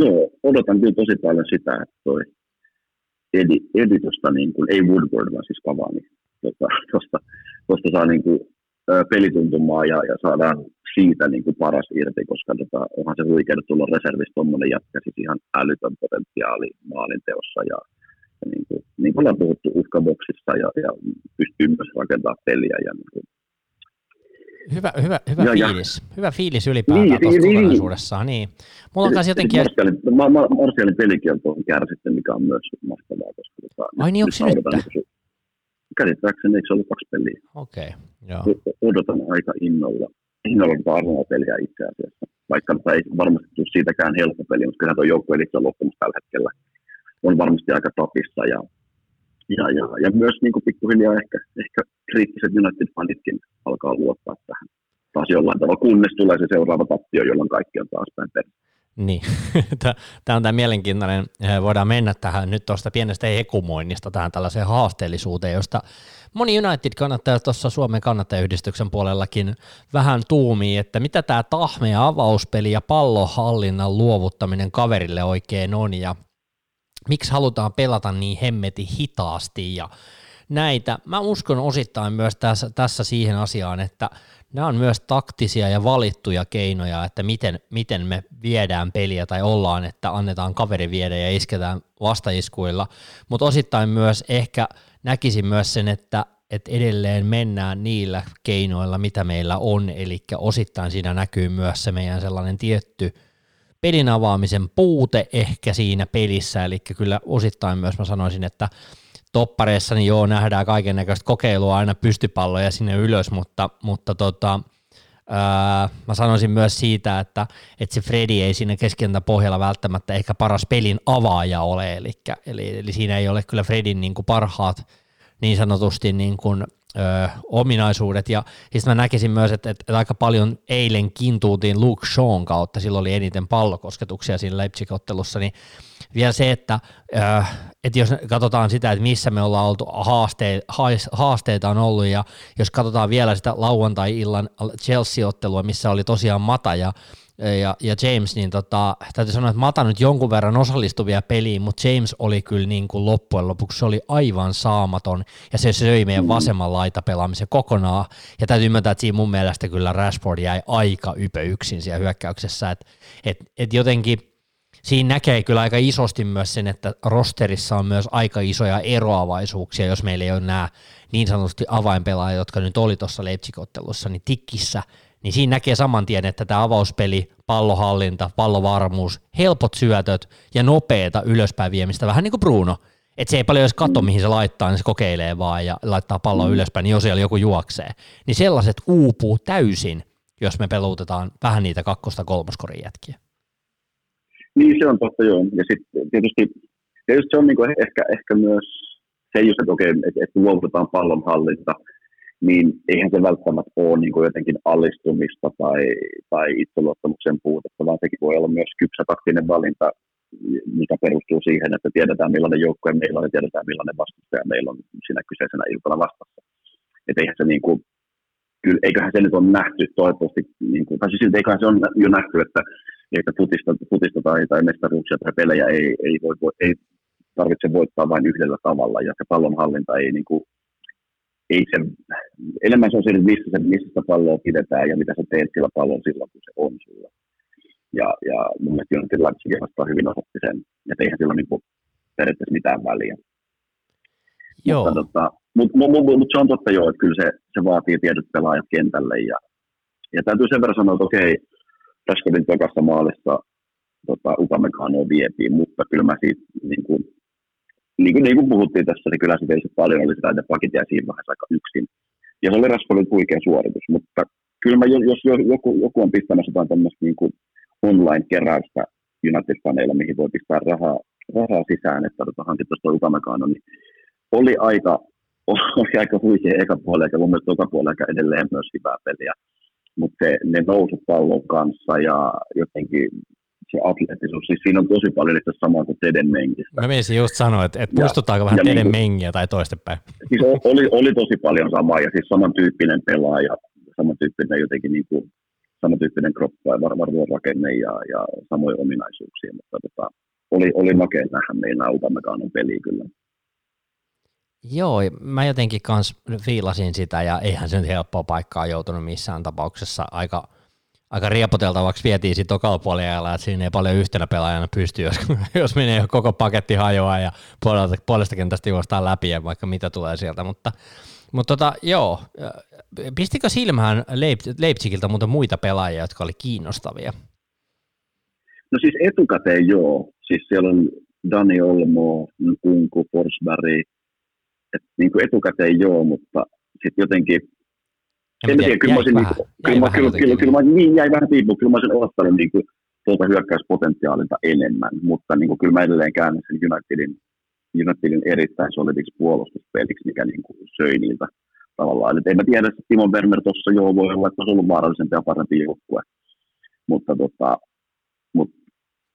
[SPEAKER 2] joo, odotan kyllä tosi paljon sitä, että toi Edi, Edi niin kuin, ei Woodward, vaan siis Cavani, tota, tosta, tosta saa niin kuin, pelituntumaa ja, ja saadaan siitä niin kuin paras irti, koska tota, onhan se huikeaa tulla reservistä tuommoinen jätkä, siis ihan älytön potentiaali maalinteossa ja, ja niin, kuin, niin kuin ollaan puhuttu uhkaboksissa ja, ja pystyy myös rakentamaan peliä ja niin kuin,
[SPEAKER 1] Hyvä, hyvä, hyvä, ja, fiilis. Ja. hyvä fiilis ylipäätään niin, tuossa niin, kokonaisuudessaan. Niin. Mulla on kanssa jotenkin...
[SPEAKER 2] Marsialin, Marsialin pelikielto on kärsitty, mikä on myös mahtavaa. Koska, tota,
[SPEAKER 1] Ai niin, onko se nyt?
[SPEAKER 2] Käsittääkseni eikö se ollut kaksi peliä?
[SPEAKER 1] Okei, okay, joo.
[SPEAKER 2] Odotan aika innolla innolla tätä Arsenal-peliä itse asiassa. Vaikka ei varmasti tule siitäkään helppo peli, mutta kyllä tuo joukkue on loppumassa tällä hetkellä. On varmasti aika tapissa ja, ja, ja, ja myös niin kuin pikkuhiljaa ehkä, ehkä kriittiset United-fanitkin alkaa luottaa tähän taas jollain tavalla, kunnes tulee se seuraava tappio, jolloin kaikki on taas päin perin.
[SPEAKER 1] Niin, tämä on tämä mielenkiintoinen, eh, voidaan mennä tähän nyt tuosta pienestä ekumoinnista tähän tällaiseen haasteellisuuteen, josta moni United-kannattaja tuossa Suomen kannattajayhdistyksen puolellakin vähän tuumii, että mitä tämä tahmea avauspeli ja pallohallinnan luovuttaminen kaverille oikein on ja miksi halutaan pelata niin hemmeti hitaasti ja näitä. Mä uskon osittain myös tässä, tässä siihen asiaan, että nämä on myös taktisia ja valittuja keinoja, että miten, miten me viedään peliä tai ollaan, että annetaan kaveri viedä ja isketään vastaiskuilla, mutta osittain myös ehkä näkisin myös sen, että, että edelleen mennään niillä keinoilla, mitä meillä on, eli osittain siinä näkyy myös se meidän sellainen tietty pelin avaamisen puute ehkä siinä pelissä, eli kyllä osittain myös mä sanoisin, että toppareissa, niin joo, nähdään kaiken näköistä kokeilua aina pystypalloja sinne ylös, mutta, mutta tota, ää, mä sanoisin myös siitä, että, että se Freddy ei siinä keskentä pohjalla välttämättä ehkä paras pelin avaaja ole, eli, eli, eli siinä ei ole kyllä Fredin niin kuin parhaat niin sanotusti niin kuin, ö, ominaisuudet, ja siis mä näkisin myös, että, että, aika paljon eilen kintuutiin Luke Shawn kautta, silloin oli eniten pallokosketuksia siinä Leipzig-ottelussa, niin vielä se, että, äh, että jos katsotaan sitä, että missä me ollaan oltu, haasteita, haasteita on ollut, ja jos katsotaan vielä sitä lauantai-illan Chelsea-ottelua, missä oli tosiaan Mata ja, ja, ja James, niin tota, täytyy sanoa, että Mata nyt jonkun verran osallistuvia peliin, mutta James oli kyllä niin kuin loppujen lopuksi, se oli aivan saamaton, ja se söi meidän vasemman laita pelaamisen kokonaan, ja täytyy ymmärtää, että siinä mun mielestä kyllä Rashford jäi aika ypö yksin siellä hyökkäyksessä, että et, et jotenkin siinä näkee kyllä aika isosti myös sen, että rosterissa on myös aika isoja eroavaisuuksia, jos meillä ei ole nämä niin sanotusti avainpelaajat, jotka nyt oli tuossa Leipzig-ottelussa, niin tikkissä, niin siinä näkee saman tien, että tämä avauspeli, pallohallinta, pallovarmuus, helpot syötöt ja nopeeta ylöspäin viemistä, vähän niin kuin Bruno, että se ei paljon edes katso, mihin se laittaa, niin se kokeilee vaan ja laittaa palloa mm. ylöspäin, niin jos siellä joku juoksee. Niin sellaiset uupuu täysin, jos me pelutetaan vähän niitä kakkosta kolmoskorin jätkiä.
[SPEAKER 2] Niin, se on totta, joo. Ja sitten tietysti, tietysti se on niinku ehkä, ehkä myös se just, että okei, että, että luovutetaan pallon hallinta, niin eihän se välttämättä ole niin kuin jotenkin allistumista tai, tai itseluottamuksen puutetta, vaan sekin voi olla myös kypsä taktinen valinta, mikä perustuu siihen, että tiedetään millainen joukkue meillä on ja tiedetään millainen vastustaja meillä on siinä kyseisenä iltana vastassa. Että eihän se niin kuin, kyllä, eiköhän se nyt on nähty toivottavasti, niin kuin, tai siis eiköhän se on jo nähty, että että futista, futista tai, tai mestaruuksia tai pelejä ei, ei, voi, ei tarvitse voittaa vain yhdellä tavalla, ja se pallonhallinta ei, niin kuin, ei se, enemmän se on siinä, missä, se, missä sitä palloa pidetään ja mitä sä teet sillä pallon silloin, kun se on sulla. Ja, ja mun mielestä United Leipzig vastaa hyvin osoitti sen, että eihän sillä niin kuin, periaatteessa mitään väliä. Joo. Mutta, tota, mutta, mutta, mutta, mutta, se on totta joo, että kyllä se, se vaatii tietyt pelaajat kentälle. Ja, ja täytyy sen verran sanoa, että okei, Rashfordin tokassa maalissa tota, Upamecanoa vietiin, mutta kyllä mä siitä, niin kuin, niin kuin, niin kuin puhuttiin tässä, niin kyllä se paljon oli sitä, että pakit jäi siinä vaiheessa aika yksin. Ja se oli Rashfordin huikea suoritus, mutta kyllä mä, jos, joku, joku on pistämässä jotain tämmöistä niin kuin online-keräystä United-faneilla, mihin voi pistää rahaa, rahaa sisään, että tota, hankit tuosta Upamecano, niin oli aika, oli aika huikea eka puoli, eikä mun mielestä puoli edelleen myös hyvää peliä mutta ne nousut pallon kanssa ja jotenkin se atleettisuus, siis siinä on tosi paljon itse samaa kuin Teden Mengistä.
[SPEAKER 1] Mä menisin just sanoa, että, että muistuttaako vähän Teden niin Mengiä tai toistepäin.
[SPEAKER 2] Siis oli, oli tosi paljon samaa ja siis samantyyppinen pelaaja, samantyyppinen jotenkin niin kuin, samantyyppinen kroppa ja var, rakenne ja, ja samoja ominaisuuksia, mutta tota, oli, oli makea nähdä meidän Upamecano'n peli kyllä.
[SPEAKER 1] Joo, mä jotenkin kans fiilasin sitä ja eihän se nyt helppoa paikkaa joutunut missään tapauksessa. Aika, aika riepoteltavaksi vietiin sitten tokalla puolella, että siinä ei paljon yhtenä pelaajana pysty, jos, jos menee koko paketti hajoaa ja puolesta, puolesta kentästä juostaan läpi ja vaikka mitä tulee sieltä, mutta, mutta tota, joo, pistikö silmään Leipzigiltä muuten muita pelaajia, jotka oli kiinnostavia?
[SPEAKER 2] No siis etukäteen joo, siis siellä on Dani Olmo, Kunku, Forsberg, et niin kuin etukäteen joo, mutta sitten jotenkin en tiedä, kyllä mä olisin, niin, kyllä, kyllä, kyllä, kyllä, mä, niin jäi vähän tiipu, kyllä mä olisin ottanut niin kuin, tuolta hyökkäyspotentiaalilta enemmän, mutta niin kuin, kyllä mä edelleen käännän sen Unitedin, Unitedin erittäin solidiksi puolustuspeliksi, mikä niin kuin, söi niiltä tavallaan. Et en mä tiedä, että Timo Werner tuossa joo voi olla, että olisi ollut vaarallisempi ja parempi joukkue, mutta tota, mut,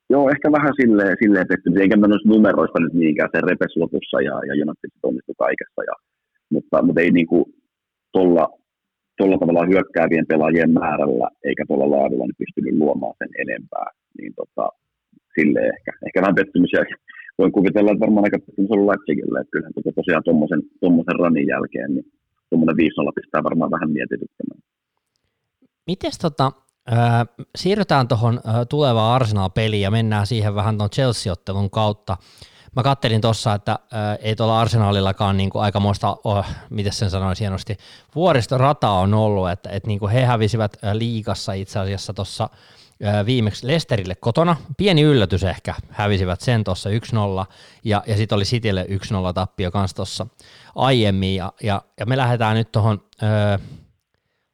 [SPEAKER 2] joo, ehkä vähän silleen, silleen pettynyt, eikä mä noista numeroista nyt niinkään, se repes lopussa ja, ja United onnistui kaikessa, ja, mutta, mutta ei niin kuin, tuolla tuolla tavalla hyökkäävien pelaajien määrällä eikä tuolla laadulla niin pystynyt luomaan sen enempää. Niin tota, sille ehkä, ehkä vähän pettymyksiä. Voin kuvitella, että varmaan aika pettymys on Leipzigille, että kyllähän tota tosiaan tuommoisen, tuommoisen ranin jälkeen, niin tuommoinen 5 pistää varmaan vähän mietityttämään.
[SPEAKER 1] Mites tota, äh, siirrytään tuohon äh, tulevaan Arsenal-peliin ja mennään siihen vähän tuon Chelsea-ottelun kautta mä kattelin tuossa, että ää, ei tuolla Arsenalillakaan niin aikamoista, oh, miten sen sanoisi hienosti, vuoristorata on ollut, että, että niin he hävisivät liigassa itse asiassa tuossa viimeksi Lesterille kotona. Pieni yllätys ehkä, hävisivät sen tuossa 1-0, ja, ja sitten oli Citylle 1-0 tappio kanssa tuossa aiemmin, ja, ja, ja me lähdetään nyt tuohon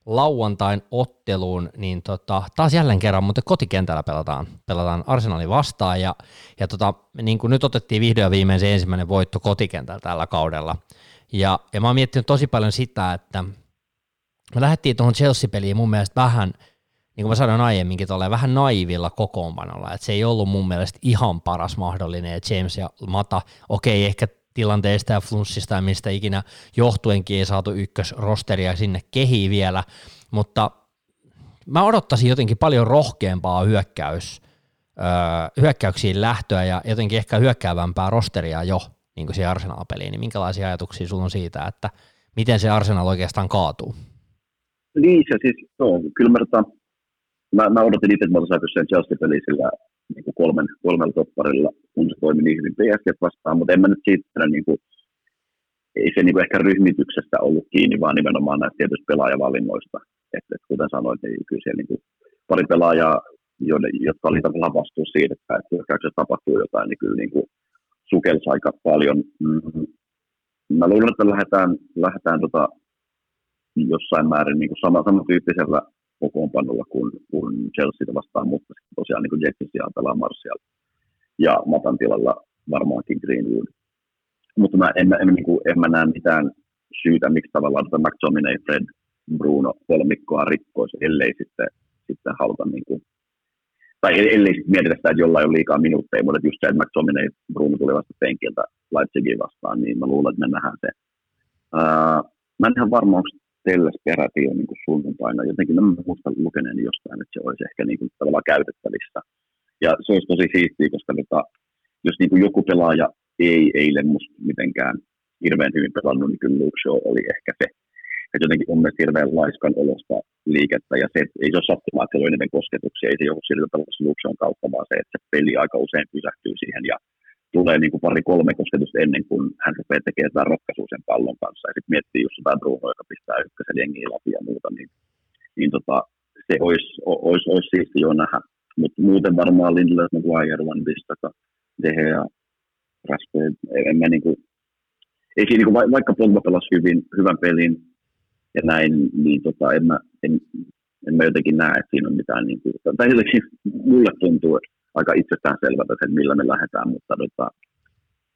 [SPEAKER 1] lauantain otteluun, niin tota, taas jälleen kerran, mutta kotikentällä pelataan, pelataan Arsenalin vastaan, ja, ja tota, niin kuin nyt otettiin vihdoin viimein se ensimmäinen voitto kotikentällä tällä kaudella, ja, ja mä oon miettinyt tosi paljon sitä, että me lähdettiin tuohon Chelsea-peliin mun mielestä vähän, niin kuin mä sanoin aiemminkin, että vähän naivilla kokoonpanolla, että se ei ollut mun mielestä ihan paras mahdollinen, että James ja Mata, okei, ehkä tilanteesta ja flunssista ja mistä ikinä johtuenkin ei saatu ykkösrosteria sinne kehiin vielä, mutta mä odottaisin jotenkin paljon rohkeampaa hyökkäys, öö, hyökkäyksiin lähtöä ja jotenkin ehkä hyökkäävämpää rosteria jo niin kuin siihen Arsenal-peliin, niin minkälaisia ajatuksia sulla on siitä, että miten se Arsenal oikeastaan kaatuu?
[SPEAKER 2] Niin se siis, no, kyllä mä, mä, mä odotin itse, että mä olisin sen Chelsea-peliin sillä niin kuin kolmen, kolmella topparilla, kun se toimi niin hyvin PSG vastaan, mutta en mä nyt siitä niin kuin, ei se niin kuin ehkä ryhmityksestä ollut kiinni, vaan nimenomaan näistä tietysti pelaajavalinnoista. Että, että kuten sanoit, niin kyllä siellä niin kuin pari pelaajaa, joille, jotka oli tavallaan vastuussa siitä, että, että hyökkäyksessä tapahtuu jotain, niin kyllä niin kuin sukelsi aika paljon. Mm. Mä luulen, että lähdetään, lähdetään tota, jossain määrin niin kuin sama, samantyyppisellä kokoonpanolla kuin, kuin Chelsea vastaan, mutta tosiaan niin Jetsin sijaan pelaa Martial ja Matan tilalla varmaankin Greenwood. Mutta mä en, en, niin kuin, en mä näe mitään syytä, miksi tavallaan tätä McTominay, Fred, Bruno kolmikkoa rikkoisi, ellei sitten, sitten haluta niin kuin, tai ellei sitten mietitä sitä, että jollain on liikaa minuutteja, mutta just se, että McTominay, Bruno tuli vasta penkiltä Leipzigin vastaan, niin mä luulen, että me nähdään se. Uh, mä en ihan varma, onko Telles peräti jo niin sunnuntaina. Jotenkin mä muistan lukeneeni jostain, että se olisi ehkä niin kuin tavallaan käytettävissä. Ja se olisi tosi siistiä, koska tota, jos niin kuin joku pelaaja ei eilen musta mitenkään hirveän hyvin pelannut, niin kyllä Luke Shaw oli ehkä se. Että jotenkin on mielestä hirveän laiskan olosta liikettä, ja se, ei se ole sattumaa, että se on enemmän kosketuksia, ei se johdu siitä, että Luke Shawn kautta, vaan se, että se peli aika usein pysähtyy siihen, ja tulee niin kuin pari-kolme kosketusta ennen kuin hän rupeaa tekemään jotain ratkaisua sen pallon kanssa. Ja sitten miettii just jotain Bruno, joka pistää ykkösen jengiä läpi ja muuta, niin, niin tota, se olisi, olisi, olisi siisti jo nähdä. Mutta muuten varmaan Lindlöf, Maguire, Van Bissaka, Dehe ja Rashford, en mä niin kuin, ei siinä, niin kuin, vaikka Pogba pelasi hyvin, hyvän pelin ja näin, niin tota, en, mä, en, en mä jotenkin näe, että siinä on mitään, niin kuin, tai jotenkin mulle tuntuu, että aika itsestään selvältä että millä me lähdetään, mutta, tota,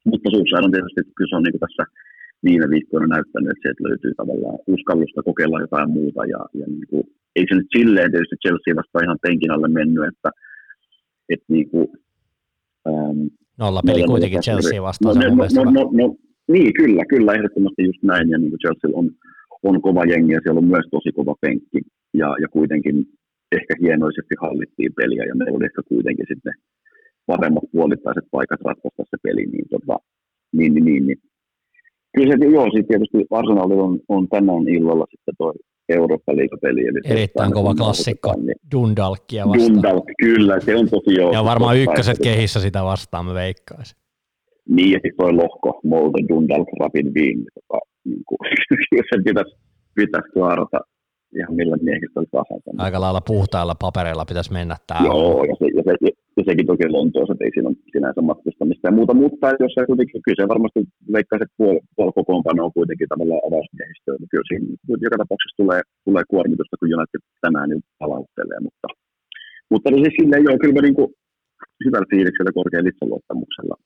[SPEAKER 2] mutta Solskjaer on tietysti, kyllä se on niin tässä viime viikkoina näyttänyt, että sieltä löytyy tavallaan uskallusta kokeilla jotain muuta, ja, ja niin kuin, ei se nyt silleen tietysti Chelsea vasta ihan penkin alle mennyt, että et niinku,
[SPEAKER 1] ähm, Nolla peli kuitenkin Chelsea vastaan. No, no,
[SPEAKER 2] no, no, no, niin, kyllä, kyllä, ehdottomasti just näin, ja niin kuin Chelsea on, on kova jengi, ja siellä on myös tosi kova penkki, ja, ja kuitenkin ehkä hienoisesti hallittiin peliä, ja meillä oli ehkä kuitenkin sitten paremmat puolittaiset paikat ratkaista se peli, niin, tota, niin, niin, niin, niin. Kyllä se, joo, siis tietysti Arsenal on, on tänään illalla sitten tuo Eurooppa-liigapeli. Eli
[SPEAKER 1] Erittäin kova klassikko, niin. Dundalkia vastaan.
[SPEAKER 2] Dundalk, kyllä, se on tosi joo.
[SPEAKER 1] Ja varmaan ykköset kehissä sitä vastaan, mä veikkaisin.
[SPEAKER 2] Niin, ja sitten toi lohko, Molde, Dundalk, Rapid Wien, joka, niin kuin, se pitäisi, pitäisi klarata ihan millä miehistöllä tahansa.
[SPEAKER 1] Aika lailla puhtailla papereilla pitäisi mennä täällä.
[SPEAKER 2] Joo, ja, se, ja, se, ja sekin toki Lontoossa, että ei siinä ole sinänsä matkustamista ja muuta, mutta jos se kuitenkin, kyllä se varmasti leikkaiset puol, puol on kuitenkin tavallaan avausmiehistöä, niin kyllä siinä joka tapauksessa tulee, tulee kuormitusta, kun United tänään niin palauttelee, mutta, mutta niin siis silleen joo, kyllä mä niin kuin, hyvällä fiiliksellä korkealla itseluottamuksella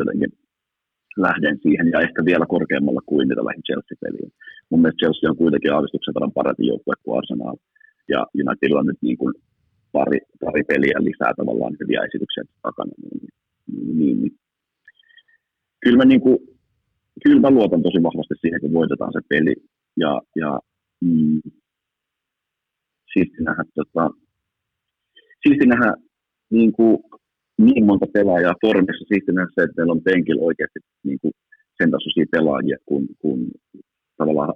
[SPEAKER 2] jotenkin lähden siihen ja ehkä vielä korkeammalla kuin mitä lähdin Chelsea-peliin. Mun mielestä Chelsea on kuitenkin aavistuksen verran parempi joukkue kuin Arsenal. Ja Unitedilla on nyt niin kuin pari, pari peliä lisää tavallaan hyviä esityksiä takana. Niin, niin, niin, niin. Kyllä, mä niin kuin, kyllä mä luotan tosi vahvasti siihen, kun voitetaan se peli. Ja, ja mm, siisti nähdä, tota, siisti nähdä niin kuin, niin monta pelaajaa formissa. Nähdä se, että meillä on penkillä oikeasti niin kuin sen tasoisia pelaajia kuin, kuin tavallaan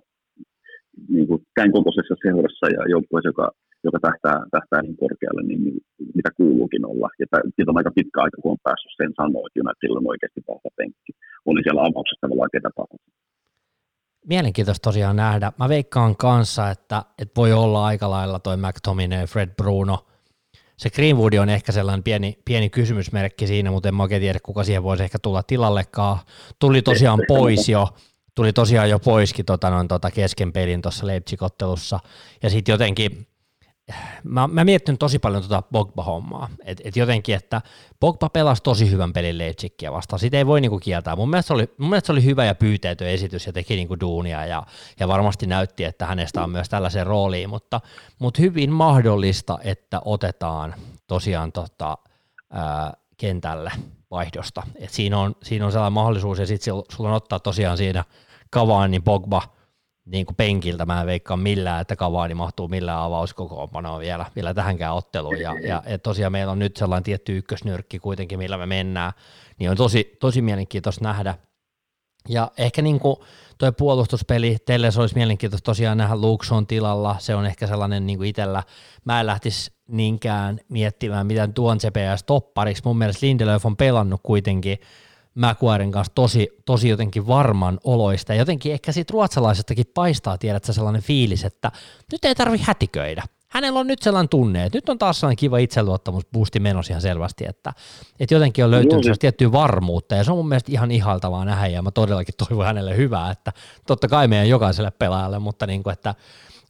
[SPEAKER 2] niin kuin tämän kokoisessa seurassa ja joukkueessa, joka, joka tähtää, tähtää niin korkealle, niin, niin mitä kuuluukin olla. Ja siitä on aika pitkä aika, kun on päässyt sen sanoa, että Unitedilla on oikeasti vahva penkki. Oli siellä avauksessa tavallaan ketä tahansa.
[SPEAKER 1] Mielenkiintoista tosiaan nähdä. Mä veikkaan kanssa, että, että voi olla aika lailla toi McTominay, Fred Bruno – se Greenwood on ehkä sellainen pieni, pieni kysymysmerkki siinä, mutta en mä oikein tiedä, kuka siihen voisi ehkä tulla tilallekaan. Tuli tosiaan pois jo, tuli tosiaan jo poiskin tota, noin, tota kesken pelin tuossa Leipzig-ottelussa, ja sitten jotenkin mä, mä miettinyt tosi paljon tuota Pogba-hommaa, että et jotenkin, että Pogba pelasi tosi hyvän pelin Leipzigia vastaan, sitä ei voi niinku kieltää. Mun mielestä, oli, mun mielestä se oli hyvä ja pyyteetön esitys ja teki niinku duunia ja, ja varmasti näytti, että hänestä on myös tällaisen rooliin, mutta, mutta hyvin mahdollista, että otetaan tosiaan tota, ää, kentälle vaihdosta. Et siinä, on, siinä on sellainen mahdollisuus ja sitten sulla on ottaa tosiaan siinä Kavaan, niin Pogba – niin kuin penkiltä mä en veikkaa millään, että Kavaani mahtuu millään avauskokoonpanoon vielä, vielä tähänkään otteluun. Ja, ja, ja, tosiaan meillä on nyt sellainen tietty ykkösnyrkki kuitenkin, millä me mennään, niin on tosi, tosi mielenkiintoista nähdä. Ja ehkä niin kuin tuo puolustuspeli, teille se olisi mielenkiintoista tosiaan nähdä Luxon tilalla, se on ehkä sellainen niin kuin itsellä, mä en lähtisi niinkään miettimään, miten tuon CPS toppariksi, mun mielestä Lindelöf on pelannut kuitenkin Maguiren kanssa tosi, tosi jotenkin varman oloista. Ja jotenkin ehkä siitä ruotsalaisestakin paistaa, tiedätkö, sellainen fiilis, että nyt ei tarvi hätiköidä. Hänellä on nyt sellainen tunne, että nyt on taas sellainen kiva itseluottamusboosti menossa ihan selvästi, että, että jotenkin on löytynyt sellaista tiettyä varmuutta, ja se on mun mielestä ihan ihaltavaa nähdä, ja mä todellakin toivon hänelle hyvää, että totta kai meidän jokaiselle pelaajalle, mutta niin kuin, että,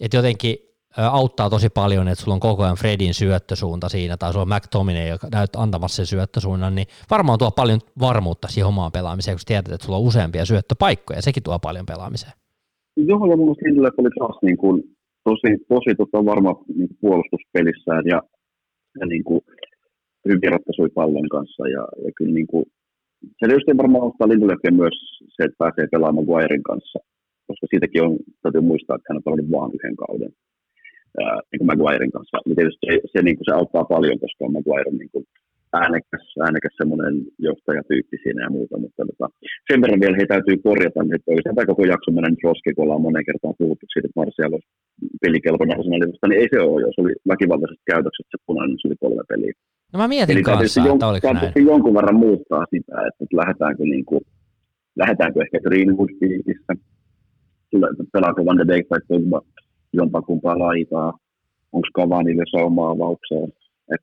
[SPEAKER 1] että jotenkin auttaa tosi paljon, että sulla on koko ajan Fredin syöttösuunta siinä, tai sulla on McTominay, joka näyt antamassa sen syöttösuunnan, niin varmaan tuo paljon varmuutta siihen omaan pelaamiseen, kun tiedät, että sulla on useampia syöttöpaikkoja, ja sekin tuo paljon pelaamiseen.
[SPEAKER 2] Joo, ja mun mielestä oli taas niin kuin, tosi, tosi tota varma niin kuin puolustuspelissään, ja, ja niin kuin, hyvin ratkaisui pallon kanssa, ja, ja kyllä niin kuin, se tietysti varmaan ottaa Lindelöfia myös se, että pääsee pelaamaan Guairin kanssa, koska siitäkin on, täytyy muistaa, että hän on pelannut vain yhden kauden niin kuin Maguiren kanssa. Niin tietysti se, se, niin kuin se auttaa paljon, koska on Maguire niin kuin äänekäs, äänekäs semmoinen johtajatyyppi siinä ja muuta, mutta tota, sen verran vielä he täytyy korjata, että oikeastaan tämä koko jakso mennyt roski, kun ollaan moneen kertaan puhuttu siitä, että Martial olisi pelikelpoinen arsenalista, niin ei se ole, jos oli väkivaltaiset käytökset se punainen, niin se oli kolme peliä.
[SPEAKER 1] No mä mietin Eli kanssa, jon, että oliko näin.
[SPEAKER 2] jonkun verran muuttaa sitä, että, että lähdetäänkö, niin kuin, lähdetäänkö ehkä Greenwood piikissä, pelaako Van de Beek tai Pogba jompaa kumpaa laitaa, onko Kavanille saumaa avaukseen. Et,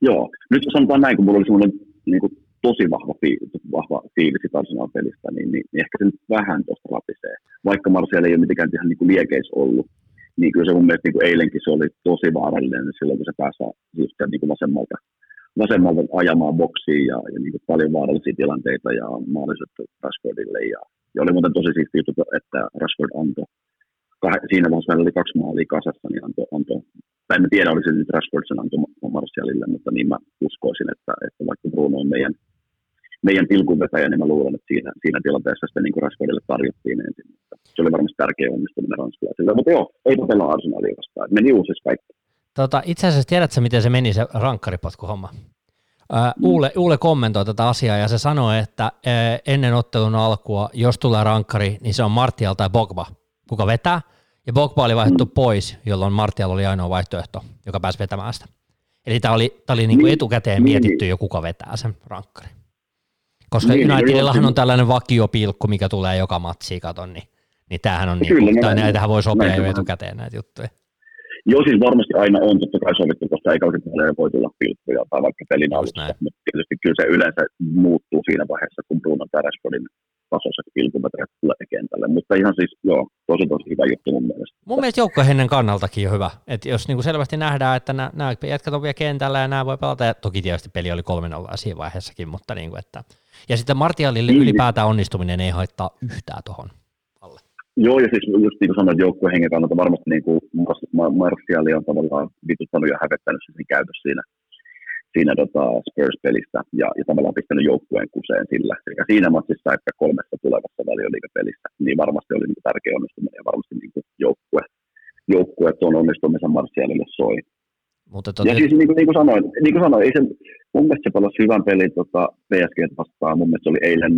[SPEAKER 2] joo, nyt sanotaan näin, kun mulla oli semmoinen niin kuin, tosi vahva, fiilis, vahva fiilis Arsenal-pelistä, niin, niin, niin, ehkä se nyt vähän tuosta rapisee. Vaikka Martial ei ole mitenkään ihan niin kuin liekeis ollut, niin kyllä se mun mielestä niin kuin eilenkin se oli tosi vaarallinen silloin, kun se pääsee just niin kuin vasemmalta, vasemmalta ajamaan boksiin ja, ja niin kuin paljon vaarallisia tilanteita ja mahdolliset Rashfordille. Ja, ja oli muuten tosi siisti juttu, että Rashford antoi siinä vaiheessa meillä oli kaksi maalia kasassa, niin antoi, antoi tai en tiedä, olisi nyt Rashford sen antoi Martialille, mutta niin mä uskoisin, että, että vaikka Bruno on meidän, meidän pilkunvetäjä, niin mä luulen, että siinä, siinä tilanteessa sitten niin kuin Rashfordille tarjottiin ensin. Se oli varmasti tärkeä onnistuminen ranskalaisille. Mutta joo, ei pelaa Arsenalia vastaan. Meni uusissa kaikki.
[SPEAKER 1] Tota, itse asiassa tiedätkö, miten se meni se rankkaripotkuhomma? Uh, Uule, Uule kommentoi tätä asiaa ja se sanoi, että uh, ennen ottelun alkua, jos tulee rankkari, niin se on Martial tai Bogba, kuka vetää. Ja Bogba oli vaihdettu mm. pois, jolloin Martial oli ainoa vaihtoehto, joka pääsi vetämään sitä. Eli tämä oli, tää oli niinku niin, etukäteen niin, mietitty jo, kuka vetää sen rankkari. Koska niin, Unitedillahan on tällainen vakiopilkku, mikä tulee joka matsiin, katon, niin, niin tämähän on, niin, kuin, tai näitähän voi sopia jo etukäteen näitä juttuja.
[SPEAKER 2] Joo, siis varmasti aina on totta kai sovittu, koska ei kausipuolella voi tulla pilkkuja tai vaikka pelin alussa, mutta tietysti kyllä se yleensä muuttuu siinä vaiheessa, kun Bruno tai Rashfordin tasoiset pilkumetrit tulee kentälle, mutta ihan siis joo, tosi tosi hyvä juttu mun mielestä.
[SPEAKER 1] Mun mielestä joukkohennen kannaltakin on hyvä, että jos niinku selvästi nähdään, että nämä, jätkät on vielä kentällä ja nämä voi pelata, ja toki tietysti peli oli 3-0 siinä vaiheessakin, mutta niinku, että, ja sitten Martialille niin. ylipäätään onnistuminen ei haittaa yhtään tuohon
[SPEAKER 2] Joo, ja siis just niin kuin sanoin, joukkueen hengen kannalta varmasti niin kuin Martiali on tavallaan vituttanut ja hävettänyt sen käytös siinä, siinä tota Spurs-pelistä ja, ja tavallaan pistänyt joukkueen kuseen sillä. Sekä siinä matsissa että kolmessa tulevassa valioliikapelissä, niin varmasti oli niin tärkeä onnistuminen ja varmasti niin kuin joukkue, joukkue tuon onnistumisen Martialille soi. Mutta tot... Ja siis niin kuin, niin kuin sanoin, niin kuin sanoin ei se, mun mielestä se pelasi hyvän pelin tota, PSG vastaan. Mun mielestä se oli eilen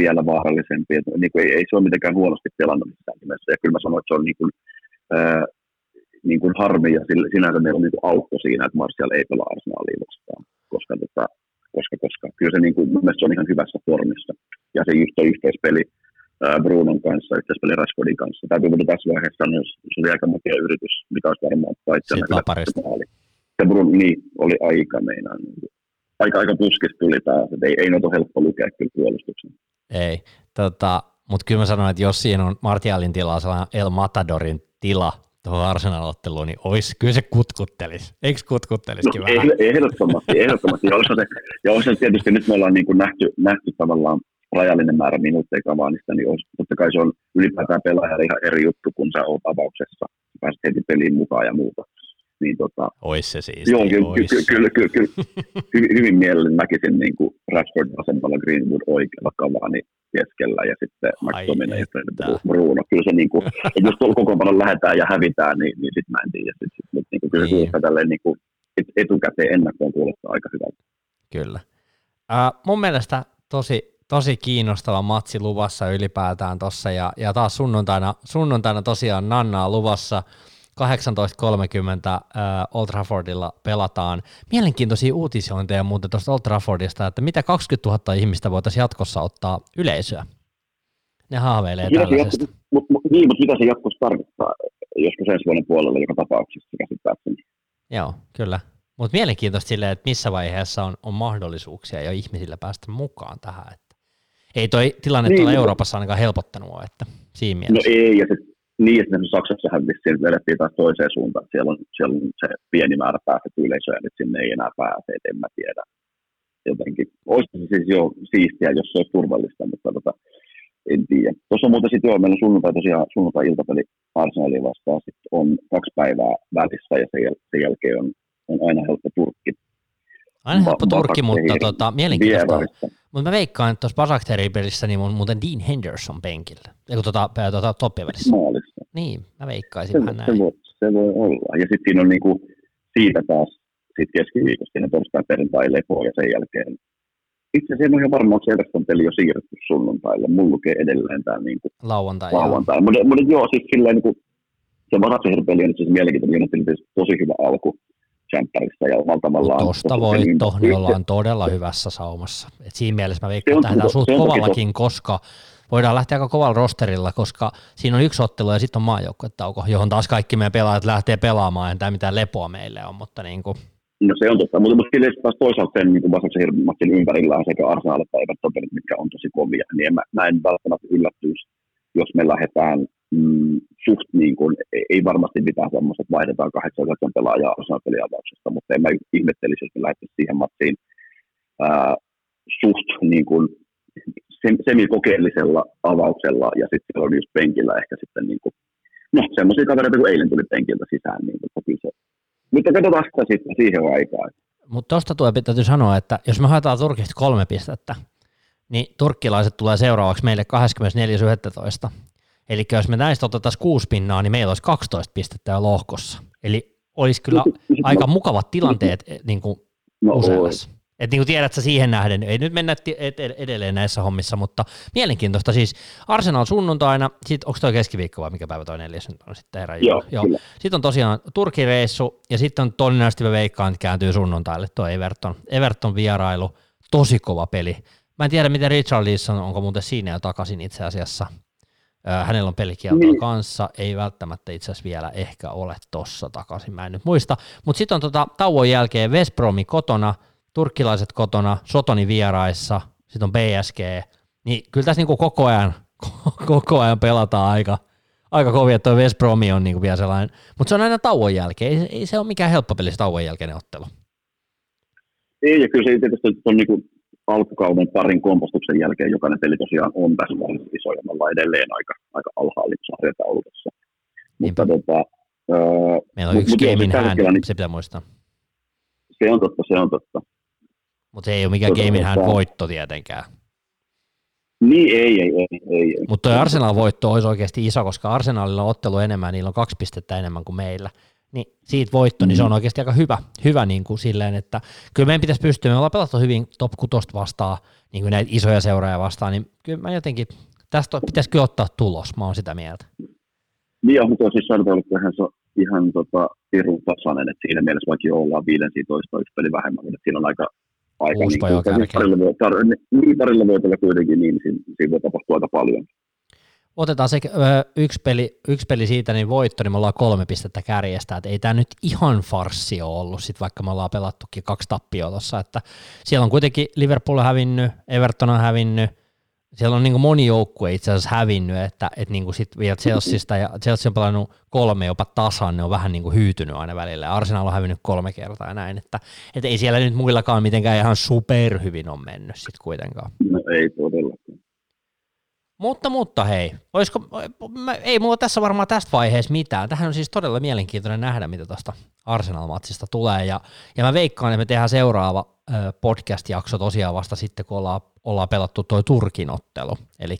[SPEAKER 2] vielä vaarallisempi. Et, niin kuin, ei, ei, se ole mitenkään huonosti pelannut missään nimessä. Ja kyllä mä sanoin, että se on niin kuin, niin kuin harmi ja sinänsä meillä on niin kuin aukko siinä, että Martial ei pelaa Arsenalia vastaan. Koska, tota, koska, koska kyllä se niin kuin, se on ihan hyvässä formissa. Ja se just yhteispeli Brunon kanssa, yhteispeli Rashfordin kanssa. Täytyy mutta tässä vaiheessa sanoa, se oli aika makea yritys, mikä olisi varmaan paitsi ja Bruno niin, oli aika meinaan. Aika, aika puskista tuli taas, että ei, ei noita helppo lukea kyllä puolustuksen.
[SPEAKER 1] Ei, tota, mutta kyllä mä sanoin, että jos siinä on Martialin tilaa sellainen El Matadorin tila tuohon Arsenal-otteluun, niin olisi, kyllä se kutkuttelisi. Eikö kutkuttelisikin no, vähän?
[SPEAKER 2] Ehdottomasti, ehdottomasti. ja, olisi se, ja olisi se tietysti, nyt me ollaan niin kuin nähty, nähty tavallaan rajallinen määrä minuutteja kavaanista, niin olisi, totta kai se on ylipäätään pelaajalle ihan eri juttu, kun sä oot avauksessa, pääset heti peliin mukaan ja muuta niin tota,
[SPEAKER 1] ois se siis.
[SPEAKER 2] Joo, kyllä, ois. kyllä, kyllä, kyllä, kyllä hyvin, hyvin mielelläni näkisin niin kuin Rashford vasemmalla, Greenwood oikealla, Cavani keskellä ja sitten McTominay ja Bruno. Kyllä se niin kuin, että jos tuolla koko paljon lähdetään ja hävitään, niin, niin sitten mä en tiedä. Sit, sit, mutta niin kuin, kyllä se niin. kuulostaa tälleen niin kuin, etukäteen ennakkoon kuulostaa aika hyvältä.
[SPEAKER 1] Kyllä. Uh, mun mielestä tosi, tosi kiinnostava matsi luvassa ylipäätään tuossa ja, ja taas sunnuntaina, sunnuntaina tosiaan Nannaa luvassa. 18.30 äh, Old Traffordilla pelataan. Mielenkiintoisia uutisointeja muuten tuosta Old Traffordista, että mitä 20 000 ihmistä voitaisiin jatkossa ottaa yleisöä. Ne haaveilee mitä tällaisesta.
[SPEAKER 2] Jatko, mut, mut, niin, mutta mitä se jatkossa tarkoittaa, joskus ensi vuoden puolella joka tapauksessa käsittääkseni.
[SPEAKER 1] Joo, kyllä. Mutta mielenkiintoista silleen, että missä vaiheessa on, on mahdollisuuksia jo ihmisillä päästä mukaan tähän. Että ei toi tilanne niin, tuolla Euroopassa ainakaan helpottanut ole, että siinä no mielessä.
[SPEAKER 2] No ei, ja se niin, että Saksassahan vissiin vedettiin taas toiseen suuntaan, että siellä on, siellä on se pieni määrä pääset yleisöä, ja nyt sinne ei enää pääse, et en mä tiedä. Jotenkin, olisi se siis jo siistiä, jos se olisi turvallista, mutta tota, en tiedä. Tuossa on muuten sitten joo, meillä on sunnuntai tosiaan sunnuntai-iltapeli Arsenalin vastaan, sitten on kaksi päivää välissä, ja sen, jäl- sen jälkeen on, on aina helppo Turkki.
[SPEAKER 1] Aina helppo Turkki, mutta tota, mielenkiintoista. Mutta mä veikkaan, että tuossa Basakterin pelissä niin mun muuten Dean Henderson penkillä. Eikö tota, tota toppivälissä.
[SPEAKER 2] Maalissa.
[SPEAKER 1] Niin, mä veikkaisin se, vähän
[SPEAKER 2] näin. Se voi, se voi olla. Ja sitten siinä on niinku siitä taas sit keskiviikosta siinä torstai perjantai lepoa ja sen jälkeen itse asiassa on ihan varmaan se Everton peli jo siirretty sunnuntaille. Mulla lukee edelleen tämä niinku
[SPEAKER 1] lauantai.
[SPEAKER 2] lauantai. Mutta mut, joo, siis silleen niinku, se Basakterin peli on siis mielenkiintoinen, tosi hyvä alku tsemppärissä ja omalla tavallaan.
[SPEAKER 1] Tuosta voitto, niin ollaan todella hyvässä saumassa. Et siinä mielessä mä veikkaan, että lähdetään suht kovallakin, koska voidaan lähteä aika kovalla rosterilla, koska siinä on yksi ottelu ja sitten on maajoukkuetauko, johon taas kaikki meidän pelaajat lähtee pelaamaan, en tämä mitään lepoa meille on, mutta niin kuin...
[SPEAKER 2] No se on totta, mutta, mutta taas toisaalta sen niin Basaksen matsin ympärillä on sekä Arsenal että Everton mitkä on tosi kovia, niin mä, mä en välttämättä yllättyisi, jos me lähdetään mm, suht niin kuin, ei varmasti mitään semmoista, että vaihdetaan kahdeksan yhdeksän pelaajaa osan peliavauksesta, mutta en mä ihmettelisi, jos me siihen matsiin ää, suht niin kuin, semikokeellisella avauksella ja sitten siellä on just penkillä ehkä sitten niin kuin, no semmoisia kavereita, kun eilen tuli penkiltä sisään, niin toki se Mutta katsotaan sitä sitten siihen aikaan.
[SPEAKER 1] Mutta tuosta tulee täytyy sanoa, että jos me haetaan Turkista kolme pistettä, niin turkkilaiset tulee seuraavaksi meille 24.11. Eli jos me näistä otetaan kuusi pinnaa, niin meillä olisi 12 pistettä jo lohkossa. Eli olisi kyllä aika mukavat tilanteet eh, niin kuin no, useassa. Et niin kuin tiedät sä siihen nähden, ei nyt mennä edelleen näissä hommissa, mutta mielenkiintoista siis Arsenal sunnuntaina, sit onko toi keskiviikko vai mikä päivä toi neljäs nyt on sitten herra
[SPEAKER 2] Joo, Joo.
[SPEAKER 1] Sitten on tosiaan Turkireissu ja sitten on todennäköisesti me veikkaan, että kääntyy sunnuntaille tuo Everton, Everton vierailu, tosi kova peli. Mä en tiedä, miten Richard Leeson, onko muuten siinä jo takaisin itse asiassa. Hänellä on pelikieltoa niin. kanssa, ei välttämättä itse asiassa vielä ehkä ole tossa takaisin, mä en nyt muista. Mutta sitten on tota, tauon jälkeen West Bromi kotona – turkkilaiset kotona, Sotoni vieraissa, sitten on BSG, niin kyllä tässä niinku koko ajan, koko ajan pelataan aika, aika kovia, että tuo West Brom on niinku vielä sellainen, mutta se on aina tauon jälkeen, ei, ei se ole mikään helppo peli se tauon jälkeinen ottelu.
[SPEAKER 2] Ei, ja kyllä se tietysti on niinku alkukauden parin kompostuksen jälkeen jokainen peli tosiaan on tässä iso, ja me ollaan edelleen aika, aika alhaalla sarjataulukossa. Mutta tota,
[SPEAKER 1] öö, Meillä on yksi game in hand, niin, se pitää muistaa.
[SPEAKER 2] Se on totta, se on totta.
[SPEAKER 1] Mutta se ei ole mikään tota, game hän voitto tietenkään.
[SPEAKER 2] Niin, ei, ei, ei. ei, ei.
[SPEAKER 1] Mutta tuo Arsenal-voitto olisi oikeasti iso, koska Arsenalilla on ottelu enemmän, niillä on kaksi pistettä enemmän kuin meillä. Niin siitä voitto, mm. niin se on mm. oikeasti aika hyvä, hyvä niin kuin silleen, että kyllä meidän pitäisi pystyä, me ollaan pelattu hyvin top 6 vastaan, niin kuin näitä isoja seuraajia vastaan, niin kyllä mä jotenkin, tästä pitäisi kyllä ottaa tulos, mä oon sitä mieltä.
[SPEAKER 2] Niin, mutta siis sanotaan, että ihan, ihan tota, pirun tasainen, että siinä mielessä vaikka ollaan 15 yksi peli vähemmän, mutta siinä on aika aika
[SPEAKER 1] niin,
[SPEAKER 2] niin, parilla, voi, tar, niin parilla voitolla kuitenkin, niin siinä, siinä voi tapahtua aika paljon.
[SPEAKER 1] Otetaan se ö, yksi, peli, yksi peli siitä, niin voitto, niin me ollaan kolme pistettä kärjestä, että ei tämä nyt ihan farssi ole ollut, sit vaikka me ollaan pelattukin kaksi tappioa tuossa, että siellä on kuitenkin Liverpool hävinnyt, Everton on hävinnyt, siellä on niin moni joukkue itse asiassa hävinnyt, että, että niin sit vielä Chelseasta ja Chelsea on pelannut kolme jopa tasan, ne on vähän niin hyytynyt aina välillä. Arsenal on hävinnyt kolme kertaa ja näin, että, että ei siellä nyt muillakaan mitenkään ihan superhyvin on mennyt sitten kuitenkaan.
[SPEAKER 2] No ei todellakaan.
[SPEAKER 1] Mutta, mutta hei, olisiko, mä, ei mulla tässä varmaan tästä vaiheessa mitään. Tähän on siis todella mielenkiintoinen nähdä, mitä tuosta Arsenal-matsista tulee. Ja, ja mä veikkaan, että me tehdään seuraava podcast-jakso tosiaan vasta sitten, kun ollaan, ollaan pelattu toi Turkin ottelu. Eli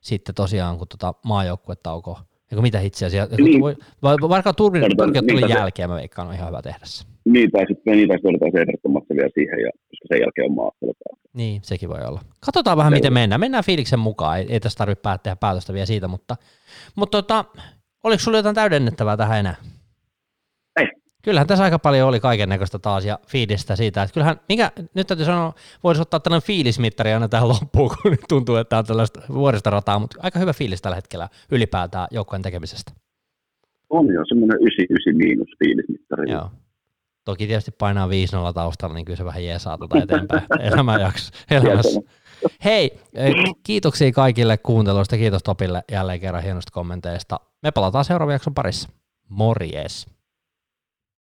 [SPEAKER 1] sitten tosiaan, kun tota maajoukkuetauko, eikö mitä itse asiassa, niin. vaikka Turkin, Turkin ottelun jälkeen mä veikkaan, on ihan hyvä tehdä se.
[SPEAKER 2] Niin, tai sitten niin, tai se Everton vielä siihen, ja, koska sen jälkeen on maaottelu.
[SPEAKER 1] Niin, sekin voi olla. Katsotaan vähän, miten mennään. Mennään fiiliksen mukaan. Ei, ei tässä tarvitse tehdä päätöstä vielä siitä, mutta, mutta tota, oliko sinulla jotain täydennettävää tähän enää? Kyllähän tässä aika paljon oli kaiken näköistä taas ja fiilistä siitä, että kyllähän, mikä, nyt täytyy sanoa, voisi ottaa tällainen fiilismittari aina tähän loppuun, kun nyt tuntuu, että on tällaista vuorista rataa, mutta aika hyvä fiilis tällä hetkellä ylipäätään joukkojen tekemisestä.
[SPEAKER 2] On jo semmoinen 99 miinus fiilismittari.
[SPEAKER 1] Joo. Toki tietysti painaa 5-0 taustalla, niin kyllä se vähän jeesaa tuota eteenpäin elämäjakso, elämässä. Hei, eh, kiitoksia kaikille kuunteluista, kiitos Topille jälleen kerran hienosta kommenteista. Me palataan seuraavan jakson parissa. Morjes!